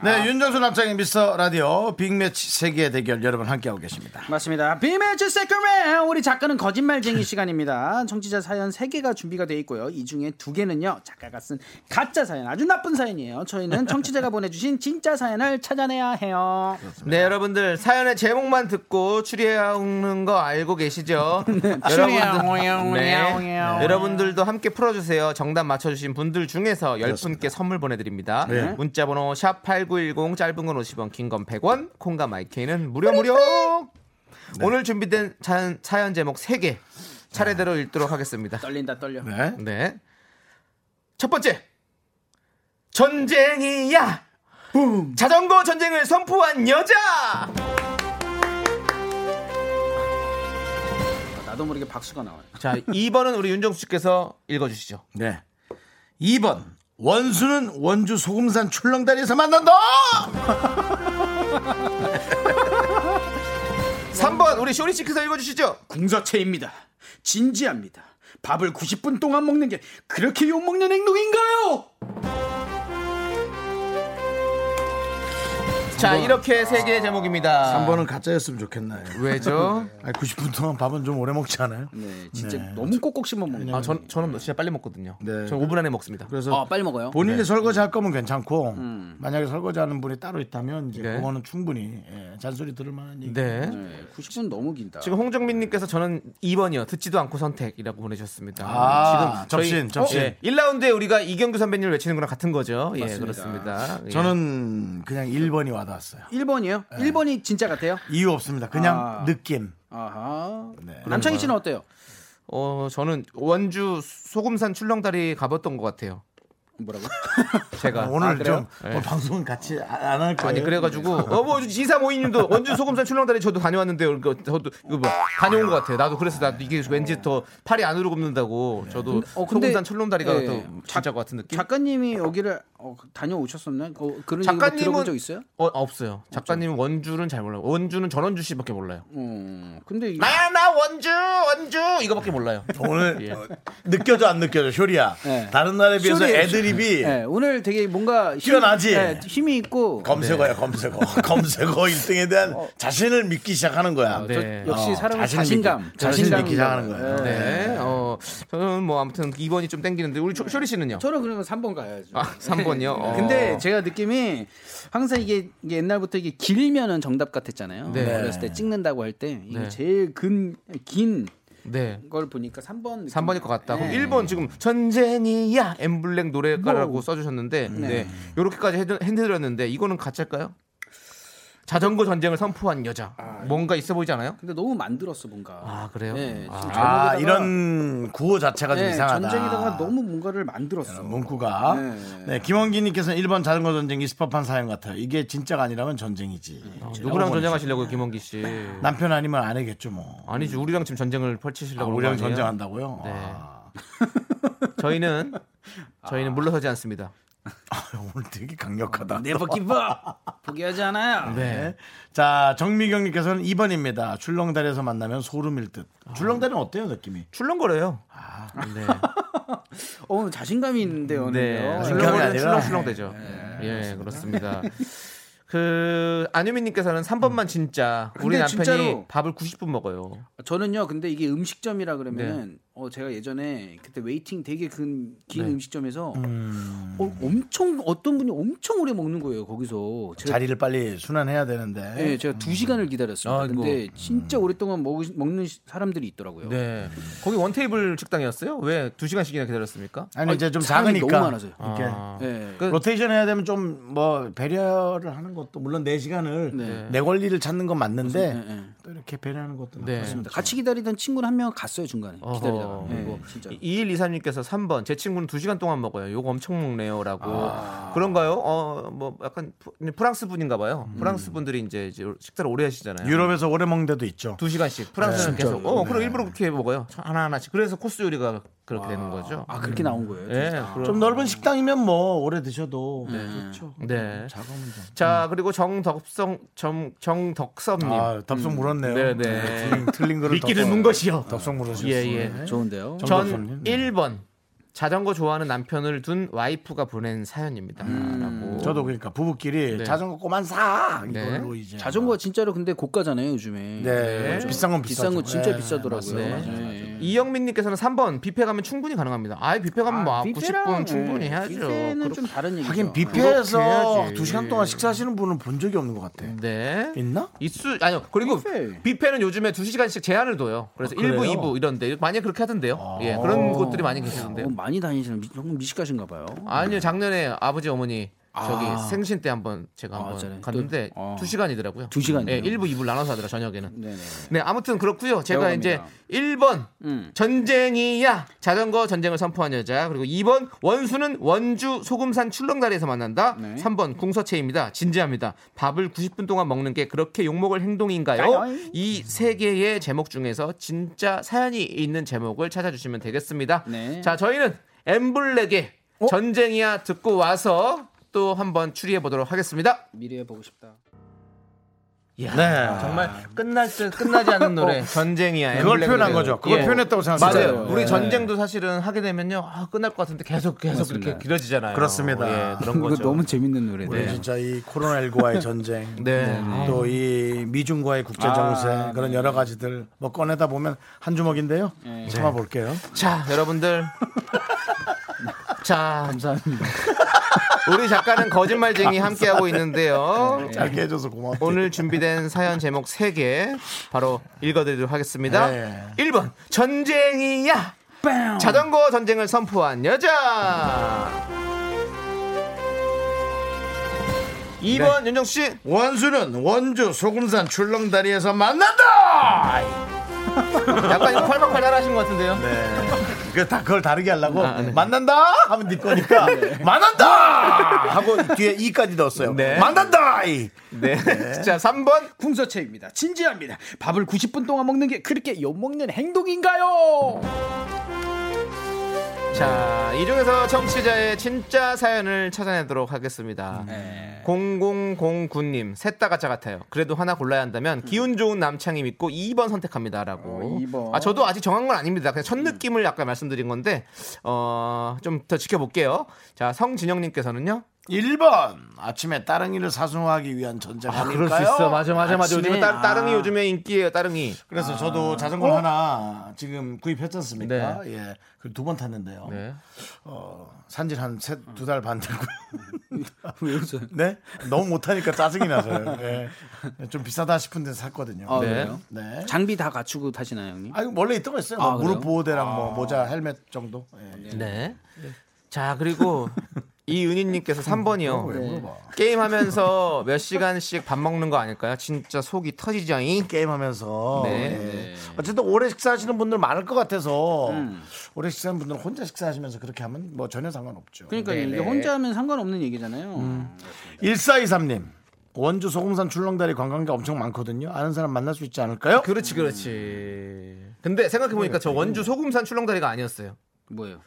네, 윤정수 남창의 미스터 라디오 빅매치 세계 대결 여러분 함께하고 계십니다. 맞습니다. 비매치 세크맨 우리 작가는 거짓말쟁이 시간입니다. 청취자 사연 3개가 준비가 돼 있고요. 이 중에 두 개는요. 작가가 쓴 가짜 사연 아주 나쁜 사연이에요. 저희는 청취자가 보내주신 진짜 사연을 찾아내야 해요. 네, 여러분들 사연의 제목만 듣고 추리하는 거 알고 계시죠? 추리하고요. 네. 여러분들도 함께 풀어주세요. 정답 맞춰주신 분들 중에서 10분께 선물 보내드립니다. 네. 문자번호 샵8910 짧은 건 50원, 긴 건 100원, 콩과 마이케이는 무료 무료. 오늘 준비된 사연, 사연 제목 3개 차례대로 읽도록 하겠습니다. 떨린다 떨려. 네. 네. 첫 번째. 전쟁이야. 자전거 전쟁을 선포한 여자. 나도 모르게 박수가 나와요. 자, 2번은 우리 윤정수 씨께서 읽어 주시죠. 네. 2번 원수는 원주 소금산 출렁다리에서 만난다. 3번 우리 쇼리 씨께서 읽어주시죠. 궁서체입니다. 진지합니다. 밥을 90분 동안 먹는 게 그렇게 욕먹는 행동인가요? 자, 이렇게 세 개의 제목입니다. 3번은 가짜였으면 좋겠나요? 왜죠? 아니, 90분 동안 밥은 좀 오래 먹지 않아요? 네, 진짜 네. 너무 꼭꼭 씹어 먹는. 아, 전, 저는 진짜 빨리 먹거든요. 네. 저는 5분 안에 먹습니다. 그래서 아, 빨리 먹어요. 본인이 네. 설거지 할 거면 괜찮고 만약에 설거지하는 분이 따로 있다면 이제 네. 그거는 충분히 예, 잔소리 들을 만한 얘기. 네. 네, 90분 너무 긴다. 지금 홍정민 님께서 저는 2번이요. 듣지도 않고 선택이라고 보내주셨습니다. 아, 지금 접신, 접신. 예, 1라운드에 우리가 이경규 선배님을 외치는 거랑 같은 거죠. 예, 맞습니다. 그렇습니다. 예. 저는 그냥 1번이 와 닿았어요. 1번이요? 1번이 진짜 같아요? 이유 없습니다. 그냥 아. 느낌. 아하. 네. 남창희 씨는 어때요? 어 저는 원주 소금산 출렁다리 가봤던 것 같아요. 뭐라고? 제가 오늘 아? 좀 오늘 방송은 같이 안 할 거예요. 아니 그래가지고 어뭐 이사모이님도 원주 소금산 출렁다리 저도 다녀왔는데요. 그러니까 저도 이거 뭐 다녀온 것 같아요. 나도 그래서 나도 이게 왠지 더 팔이 안으로 굽는다고 저도 근데- 어, 근데- 소금산 출렁다리가 예. 더 진짜 것 같은 느낌. 작가님이 여기를 어, 다녀오셨었나요? 어, 그런 뭐 작가님은 들어본 적 있어요? 어 없어요. 작가님은 원주는 잘 몰라요. 원주는 전원주 씨밖에 몰라요. 음, 근데 이- 나야 나 원주 원주 이거밖에 몰라요. 오늘 예. 어, 느껴져 안 느껴져 쇼리야. 네. 다른 날에 비해서 쇼리- 애 드립이 네, 오늘 되게 뭔가 힘- 뛰어나지? 네, 힘이 있고 검색어야 검색어. 검색어 1등에 대한 자신을 믿기 시작하는 거야. 네. 저- 역시 어, 사람은 자신을 자신감, 믿- 자신을 자신감이 믿기 시작하는 거야. 네. 네. 어 저는 뭐 아무튼 2번이 좀 땡기는데 우리 조- 쇼리 씨는요? 저는 그러면 3번 가야죠. 아 3번이요. 어. 근데 제가 느낌이 항상 이게, 이게 옛날부터 이게 길면은 정답 같았잖아요. 네. 어렸을 때 찍는다고 할 때 이게 네. 제일 근, 긴 네. 걸 보니까 3번 3번일 것 같다. 그럼 네. 1번 지금 전쟁이야 엠블랙 노래가라고 뭐. 써주셨는데 네. 네. 요렇게까지 해드- 해드렸는데 이거는 가짜일까요? 자전거 전쟁을 선포한 여자 뭔가 있어 보이지 않아요? 근데 너무 만들었어 뭔가. 아 그래요? 네, 아, 아, 이런 구호 자체가 좀 네, 이상하다. 전쟁에다가 너무 뭔가를 만들었어. 문구가 네. 네, 김원기님께서는 1번 자전거 전쟁 이스법한 사연 같아요. 이게 진짜가 아니라면 전쟁이지. 어, 누구랑 전쟁하시려고 김원기 씨? 남편 아니면 아내겠죠 뭐. 아니지 우리랑 지금 전쟁을 아, 펼치시려고 우리랑 거 아니에요? 전쟁한다고요? 네. 아, 저희는 저희는 물러서지 않습니다. 오늘 되게 강력하다. 네버 기브 포기하지 않아요. 네. 자 정미경님께서는 2번입니다. 출렁다리에서 만나면 소름일 듯. 출렁다리는 어때요 느낌이? 출렁거려요. 네. 어 자신감이 있는데요. 네. 출렁거리는 아니라- 출렁출렁대죠. 예, 그렇습니다. 그 안유민님께서는 3번만 진짜 우리 남편이 진짜로- 밥을 90분 먹어요. 저는요. 근데 이게 음식점이라 그러면은 어 제가 예전에 그때 waiting 되게 긴, 긴 네. 음식점에서 어, 엄청 어떤 분이 엄청 오래 먹는 거예요. 거기서 제가 자리를 빨리 순환해야 되는데. 네, 제가 두 시간을 기다렸습니다. 아이고. 근데 진짜 오랫동안 먹, 먹는 시- 사람들이 있더라고요. 네. 거기 one table 식당이었어요? 왜 2시간씩이나 기다렸습니까? 아니 이제 좀 작으니까 너무 많아서요. 이렇게 아. 네. 그- 로테이션 해야 되면 좀 뭐 배려를 하는 것도 물론 내 시간을 네. 내 권리를 찾는 건 맞는데 네, 네. 또 이렇게 배려하는 것도 네. 나쁘습니다. 같이 기다리던 친구는 한 명 갔어요 중간에 어허. 기다리다가. 네, 그리고 진짜. 2124님께서 3번 제 친구는 2시간 동안 먹어요. 요거 엄청 먹네요라고. 아. 그런가요? 어, 뭐 약간 프- 프랑스 분인가 봐요. 프랑스 분들이 이제, 이제 식사를 오래 하시잖아요. 유럽에서 오래 먹는 데도 있죠. 2시간씩. 프랑스는 네. 계속. 어, 그럼 일부러 그렇게 먹어요. 하나하나씩. 그래서 코스 요리가 그렇게 되는 거죠. 아 그렇게 나온 거예요. 네, 진짜. 그럼- 좀 넓은 식당이면 뭐 오래 드셔도 좋죠. 네. 작으면 좀. 자, 그리고 정덕성 정 정덕섭님. 아, 덥석 물었네요. 네, 네. 틀린, 틀린 거를 미끼를 문 것이요. 덥석 물으셨어요. 예, 예. 네. 좋은데요. 전 정덕섭님. 1번 자전거 좋아하는 남편을 둔 와이프가 보낸 사연입니다. 라고. 저도 그러니까 부부끼리 네. 자전거 꼬만 사 네. 이걸로 이제 자전거 진짜로 근데 고가잖아요 요즘에. 네, 좀 비싼 건 비싼 건 비싸죠. 진짜 네, 비싸더라고요. 맞아요. 네. 이영민님께서는 3번 뷔페 가면 충분히 가능합니다. 아, 뷔페 가면 뭐 90분 충분히 해야죠. 뷔페는 그렇- 좀 다른 얘기죠. 하긴 뷔페에서 해야지. 두 시간 동안 식사하시는 분은 본 적이 없는 것 같아. 네. 있나? 있수 아니요. 그리고 뷔페. 뷔페는 요즘에 2 시간씩 제한을 둬요. 그래서 아, 1부, 그래요? 2부 이런데 많이 그렇게 하던데요. 아. 예. 그런 곳들이 많이 계시던데요. 어, 많이 다니시는 미, 조금 미식가신가 봐요. 아니요. 작년에 아버지 어머니 저기 아. 생신 때 한번 제가 아, 한번 잘해. 갔는데 또, 어. 두 시간이더라고요. 두 시간이요? 예, 1부, 2부 나눠서 하더라 저녁에는. 네네. 네, 아무튼 그렇고요. 제가 배워갑니다. 이제 1번 음. 전쟁이야 자전거 전쟁을 선포한 여자 그리고 2번 원수는 원주 소금산 출렁다리에서 만난다 네. 3번 궁서체입니다 진지합니다 밥을 90분 동안 먹는 게 그렇게 욕먹을 행동인가요? 이 세 개의 제목 중에서 진짜 사연이 있는 제목을 찾아주시면 되겠습니다 네. 자 저희는 엠블랙의 전쟁이야 듣고 와서 또 한번 추리해 보도록 하겠습니다 미래에 보고 싶다. 이야, 네. 정말 끝날 듯 끝나지 않는 노래 전쟁이야 그걸 표현한. 거죠. 그걸 예. 표현했다고 생각합니다. 맞아요. 진짜요. 우리 예. 전쟁도 사실은 하게 되면요 아, 끝날 것 같은데 계속 계속 맞습니다. 그렇게 길어지잖아요. 그렇습니다. 예, 그런 거죠. 너무 재밌는 노래네. 우리 진짜 이 코로나19와의 전쟁, 네. 또 이 미중과의 국제 정세 아, 그런 여러 가지들 뭐 꺼내다 보면 한 주먹인데요. 네. 참아 볼게요. 자 여러분들 자 감사합니다. 우리 작가는 거짓말쟁이 함께하고 있는데요. 짧게 해줘서 고맙다. 오늘 준비된 사연 제목 3개 바로 읽어드리도록 하겠습니다. 네. 1번 전쟁이야 자전거 전쟁을 선포한 여자 2번 윤정수 씨. 원수는 원주 소금산 출렁다리에서 만난다. 약간 이거 팔팔팔 하신 것 같은데요. 네. 그다 그걸 다르게 하려고 아, 네. 만난다 하면 네 거니까 만난다 하고 뒤에 이까지 넣었어요. 네. 만난다. 이. 네. 자, 3번. 풍서체입니다. 진지합니다. 밥을 90분 동안 먹는 게 그렇게 욕 먹는 행동인가요? 자, 이 중에서 청취자의 진짜 사연을 찾아내도록 하겠습니다. 네. 0009님, 셋 다 가짜 같아요. 그래도 하나 골라야 한다면 기운 좋은 남창이 믿고 2번 선택합니다라고. 어, 2번. 아, 저도 아직 정한 건 아닙니다. 그냥 첫 느낌을 아까 말씀드린 건데, 어, 좀 더 지켜볼게요. 자, 성진영님께서는요. 1번 아침에 따릉이를 사수하기 위한 전쟁 아, 아닐까요? 그럴 수 있어. 맞아, 맞아, 맞아. 요즘에 따, 아. 따릉이 요즘에 인기예요, 따릉이. 그래서 저도 자전거 하나 지금 구입했지 않습니까? 예. 그두번 탔는데요. 네. 어, 산지 한두 달 반 되고. 왜 웃어요? 네? 너무 못하니까 짜증이 나서요. 예. 좀 비싸다 싶은 데서 샀거든요. 아, 네. 네. 장비 다 갖추고 타시나요, 형님? 아, 원래 있던 거 있어요. 아, 뭐 무릎? 보호대랑 뭐 모자, 헬멧 정도. 예, 예. 네. 자, 그리고 이은희님께서 3번이요. 왜 물어봐? 게임하면서 몇 시간씩 밥 먹는 거 아닐까요? 진짜 속이 터지자잉. 게임하면서. 네. 예. 어쨌든 오래 식사하시는 분들 많을 것 같아서 음. 오래 식사하는 분들은 혼자 식사하시면서 그렇게 하면 뭐 전혀 상관없죠. 그러니까 네네. 이게 혼자 하면 상관없는 얘기잖아요. 1423님. 원주 소금산 출렁다리 관광객 엄청 많거든요. 아는 사람 만날 수 있지 않을까요? 그렇지, 그렇지. 근데 생각해보니까 저 원주 소금산 출렁다리가 아니었어요. 뭐예요?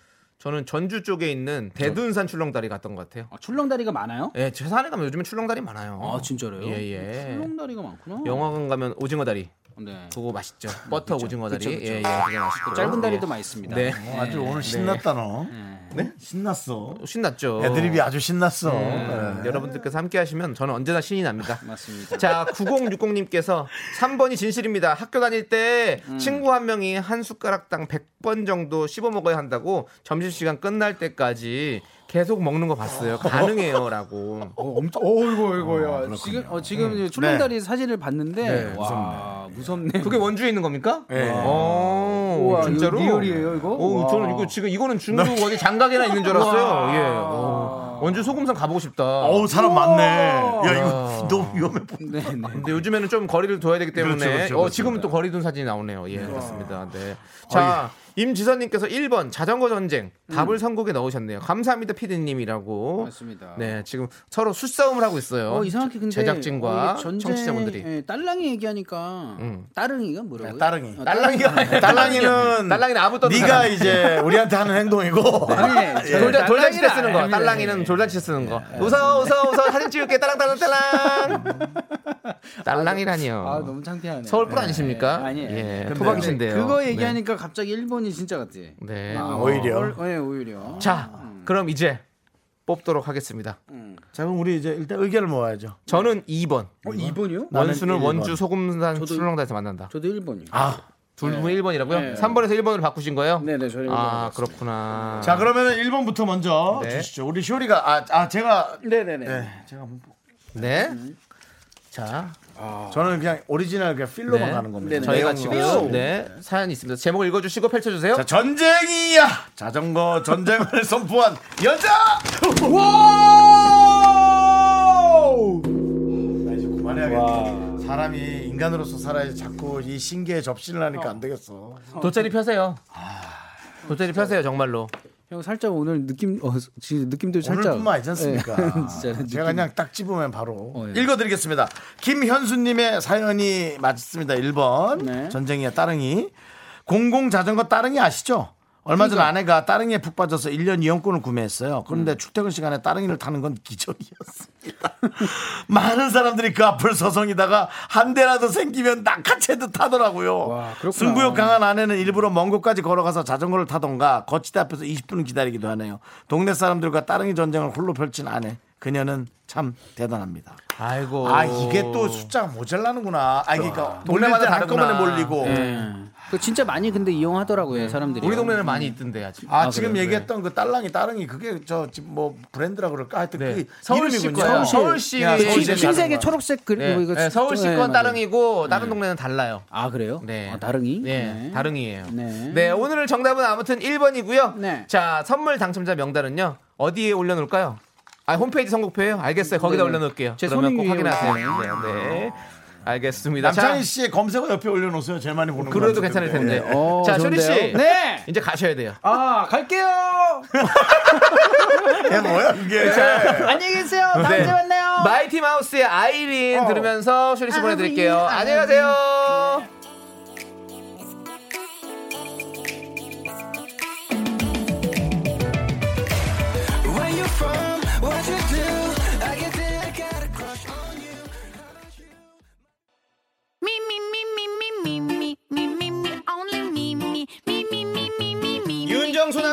저는 전주 쪽에 있는 대둔산 출렁다리 갔던 것 같아요. 아, 출렁다리가 많아요? 예, 저 산에 가면 요즘에 출렁다리 많아요. 아, 진짜로요? 예, 예. 출렁다리가 많구나. 영화관 가면 오징어 다리. 네. 그거 맛있죠. 버터 오징어 다리. 그쵸, 그쵸. 예, 예. 그거 맛있고. 짧은 다리도 예. 맛있습니다. 네. 어, 아주 오늘 신났다 너. 네? 신났어. 신났죠. 애드립이 아주 신났어. 음, 네. 여러분들께서 함께 하시면 저는 언제나 신이 납니다. 맞습니다. 자, 9060님께서 3번이 진실입니다. 학교 다닐 때 음. 친구 한 명이 한 숟가락당 100번 정도 씹어 먹어야 한다고 점심시간 끝날 때까지 계속 먹는 거 봤어요. 가능해요라고. 어, 엄청, 어이구, 어이구야. 지금, 어, 지금 이제 출렁다리 사진을 봤는데, 네, 와, 무섭네. 그게 원주에 있는 겁니까? 네. 오, 우와, 진짜로? real이에요, 이거? 오, 와. 저는 이거 지금 이거는 중국 어디 장가계나 있는 줄 알았어요. 예. 오, 원주 소금산 가보고 싶다. 어우 사람 많네. 야 아. 이거 너무 위험해 보여. 네, 네. 근데 요즘에는 좀 거리를 둬야 되기 때문에 그렇죠, 그렇죠, 어, 그렇죠. 지금은 또 거리 둔 사진이 나오네요. 예, 그렇습니다. 네. 자, 임지선님께서 1번 자전거 전쟁 답을 선곡에 넣으셨네요. 감사합니다, 피디님이라고. 맞습니다. 네, 지금 서로 수싸움을 하고 있어요. 어, 이상하게 근데 제작진과 이게 전쟁, 청취자분들이. 예, 딸랑이 얘기하니까 음. 따릉이가 뭐라고요? 따릉이. 어, 딸랑이가 아니라 딸랑이는 딸랑이는 아부 떠는 네가 사람. 이제 우리한테 하는 행동이고 아니, 저 돌잔, 돌잔치 때 쓰는 거. 아닙니다. 딸랑이는 돌잔치 때 쓰는 거. 웃어, 웃어, 웃어. 사진 찍을게. 딸랑, 딸랑, 딸랑. 딸랑이라니요. 아, 너무 창피하네. 서울 분 아니십니까? 네, 아니에요. 예, 토박이신데요. 그거 네. 얘기하니까 갑자기 일본 이 진짜 같아. 네. 아, 오히려. 어, 네, 오히려. 자, 그럼 이제 뽑도록 하겠습니다. 자 그럼 우리 이제 일단 의견을 모아야죠. 저는 2번. 어, 2번이요? 원수는 원주 1번. 소금산 저도- 출렁다에서 만난다. 저도 1번이요. 아, 둘분 1번이라고요? 네. 3번에서 1번으로 바꾸신 거예요? 네, 네, 저는 아, 1번. 그렇구나. 자 그러면은 1번부터 먼저 네. 주시죠. 우리 쇼리가 아, 아 제가 네, 네, 네. 네 제가 한번 보- 네. 자, 저는 그냥 오리지널 그냥 feel로만 네. 가는 겁니다. 네네. 저희가 내용 지금 없이. 네, 사연이 있습니다. 제목을 읽어 주시고 펼쳐 주세요. 자 전쟁이야 자전거 전쟁을 선포한 여자. 나 이제 그만해야겠다. 사람이 인간으로서 살아야지 자꾸 이 신기에 접신을 하니까 안 되겠어. 돗자리 펴세요. 돗자리 펴세요, 정말로. 형 살짝 오늘 느낌 어 지금 느낌도 살짝 오늘뿐만 아니지 않습니까? 네, 진짜 느낌. 제가 그냥 딱 집으면 바로 어, 예. 읽어드리겠습니다. 김현수님의 사연이 맞습니다. 1번 네. 전쟁이야 따릉이 공공 자전거 따릉이 아시죠? 얼마 전 아내가 따릉이에 푹 빠져서 1년 이용권을 구매했어요. 그런데 음. 출퇴근 시간에 따릉이를 타는 건 기절이었습니다. 많은 사람들이 그 앞을 서성이다가 한 대라도 생기면 낙하채듯 타더라고요. 와, 그렇구나. 승부욕 강한 아내는 일부러 먼 곳까지 걸어가서 자전거를 타던가 거치대 앞에서 20분을 기다리기도 하네요. 동네 사람들과 따릉이 전쟁을 홀로 펼친 아내. 그녀는 참 대단합니다. 아이고. 아 이게 또 숫자가 모자라는구나. 아 그러니까 동네마다 몰릴 때 한꺼번에. 몰리고. 예. 그 진짜 많이 근데 이용하더라고요 사람들이. 우리 동네는 많이 있던데 아직. 아, 아, 지금 그래요? 얘기했던 그 딸랑이 따릉이 그게 저 뭐 브랜드라 그럴까 하여튼 네. 그 서울시. 거예요. 서울시. 서울시 야, 그 서울시 흰- 자전거. 흰색에 초록색 그 네, 이거 네, 서울시 네, 건. 따릉이고 다른 동네는 달라요. 아 그래요? 네. 아, 다릉이? 네, 다릉이에요. 네. 네. 오늘 정답은 아무튼 1번이고요. 네. 자, 선물 당첨자 명단은요. 어디에 올려놓을까요? 아 홈페이지 선곡표예요? 알겠어요. 거기다 네네. 올려놓을게요. 제 그러면 꼭 확인하세요. 올라가요. 네, 네. 알겠습니다. 자, 남창희 씨의 검색어 옆에 올려놓으세요. 제일 많이 보는 그래도 것 괜찮을. 텐데. 어, 자, 쇼리 씨. 좋은데요? 네. 이제 가셔야 돼요. 아 갈게요. 야, 뭐야 그게? 안녕히 계세요. 다음 네. 주에 만나요. 마이티 마우스의 아이린 들으면서 쇼리 씨 보내드릴게요. 안녕히 가세요.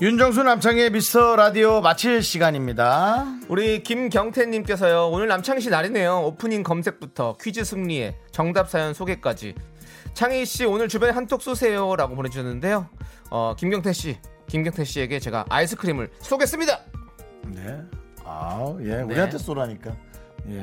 윤정수 남창의 미스터 라디오 마칠 시간입니다. 우리 김경태님께서요 오늘 남창희 씨 날이네요 오프닝 검색부터 퀴즈 승리에 정답 사연 소개까지 창희 씨 오늘 주변에 한턱 쏘세요라고 보내주셨는데요 어 김경태 씨 김경태 씨에게 제가 아이스크림을 쏘겠습니다 네. 아, 예. 우리한테 쏘라니까. 예.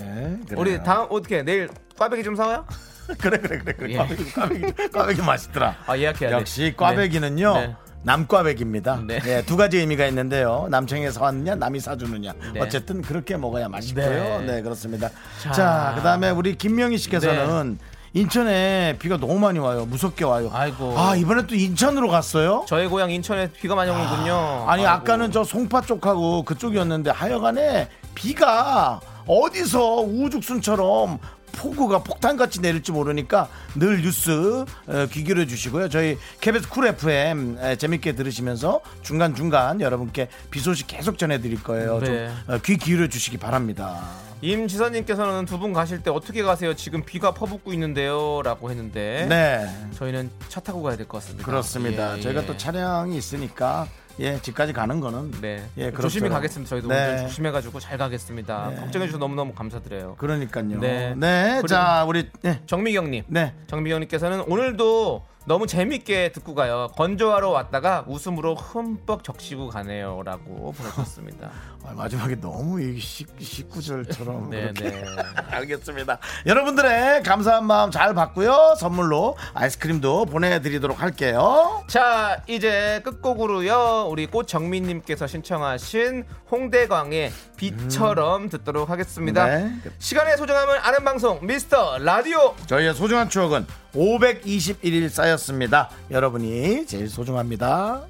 그래요. 우리 다음 어떻게 내일 꽈배기 좀 사와요? 그래 그래 그래 그래. 예. 꽈배기 꽈배기 꽈배기 맛있더라. 아 예약해야 돼 역시 꽈배기는요. 네. 네. 남꽈배기입니다. 네. 예, 두 가지 의미가 있는데요. 남청에 사왔느냐, 남이 사주느냐. 네. 어쨌든 그렇게 먹어야 맛있고요. 네. 네, 그렇습니다. 자. 자, 그다음에 우리 김명희 씨께서는 인천에 비가 너무 많이 와요. 무섭게 와요. 아이고. 아, 이번에 또 인천으로 갔어요? 저희 고향 인천에 비가 많이 오는군요 아니 아이고. 아까는 저 송파 쪽하고 그쪽이었는데 하여간에 비가 어디서 우죽순처럼 폭우가 폭탄같이 내릴지 모르니까 늘 뉴스 어, 귀 기울여 주시고요. 저희 KBS 쿨 FM 에, 재밌게 들으시면서 중간중간 여러분께 비 소식 계속 전해드릴 거예요. 네. 좀 어, 귀 기울여 주시기 바랍니다. 임지선님께서는 두 분 가실 때 어떻게 가세요? 지금 비가 퍼붓고 있는데요 라고 했는데 네. 저희는 차 타고 가야 될 것 같습니다. 그렇습니다. 예, 저희가 예. 또 차량이 있으니까 예, 집까지 가는 거는 네. 예, 조심히 그렇더라고요. 가겠습니다. 저희도 네. 오늘 조심해가지고 잘 가겠습니다. 네. 걱정해 주셔서 너무너무 감사드려요. 그러니까요. 네. 네. 자, 우리 네. 정미경님, 네. 정미경님께서는 오늘도 너무 재밌게 듣고 가요. 건조하러 왔다가 웃음으로 흠뻑 적시고 가네요라고 보내주셨습니다. 아, 마지막에 너무 이 식, 식구절처럼 네, 그렇게. 네. 알겠습니다. 여러분들의 감사한 마음 잘 받고요. 선물로 아이스크림도 보내드리도록 할게요. 자, 이제 끝곡으로요. 우리 꽃정민님께서 신청하신 홍대광의 비처럼 듣도록 하겠습니다. 네. 시간의 소중함을 아는 방송 미스터 라디오. 저희의 소중한 추억은 521일 쌓였습니다. 여러분이 제일 소중합니다.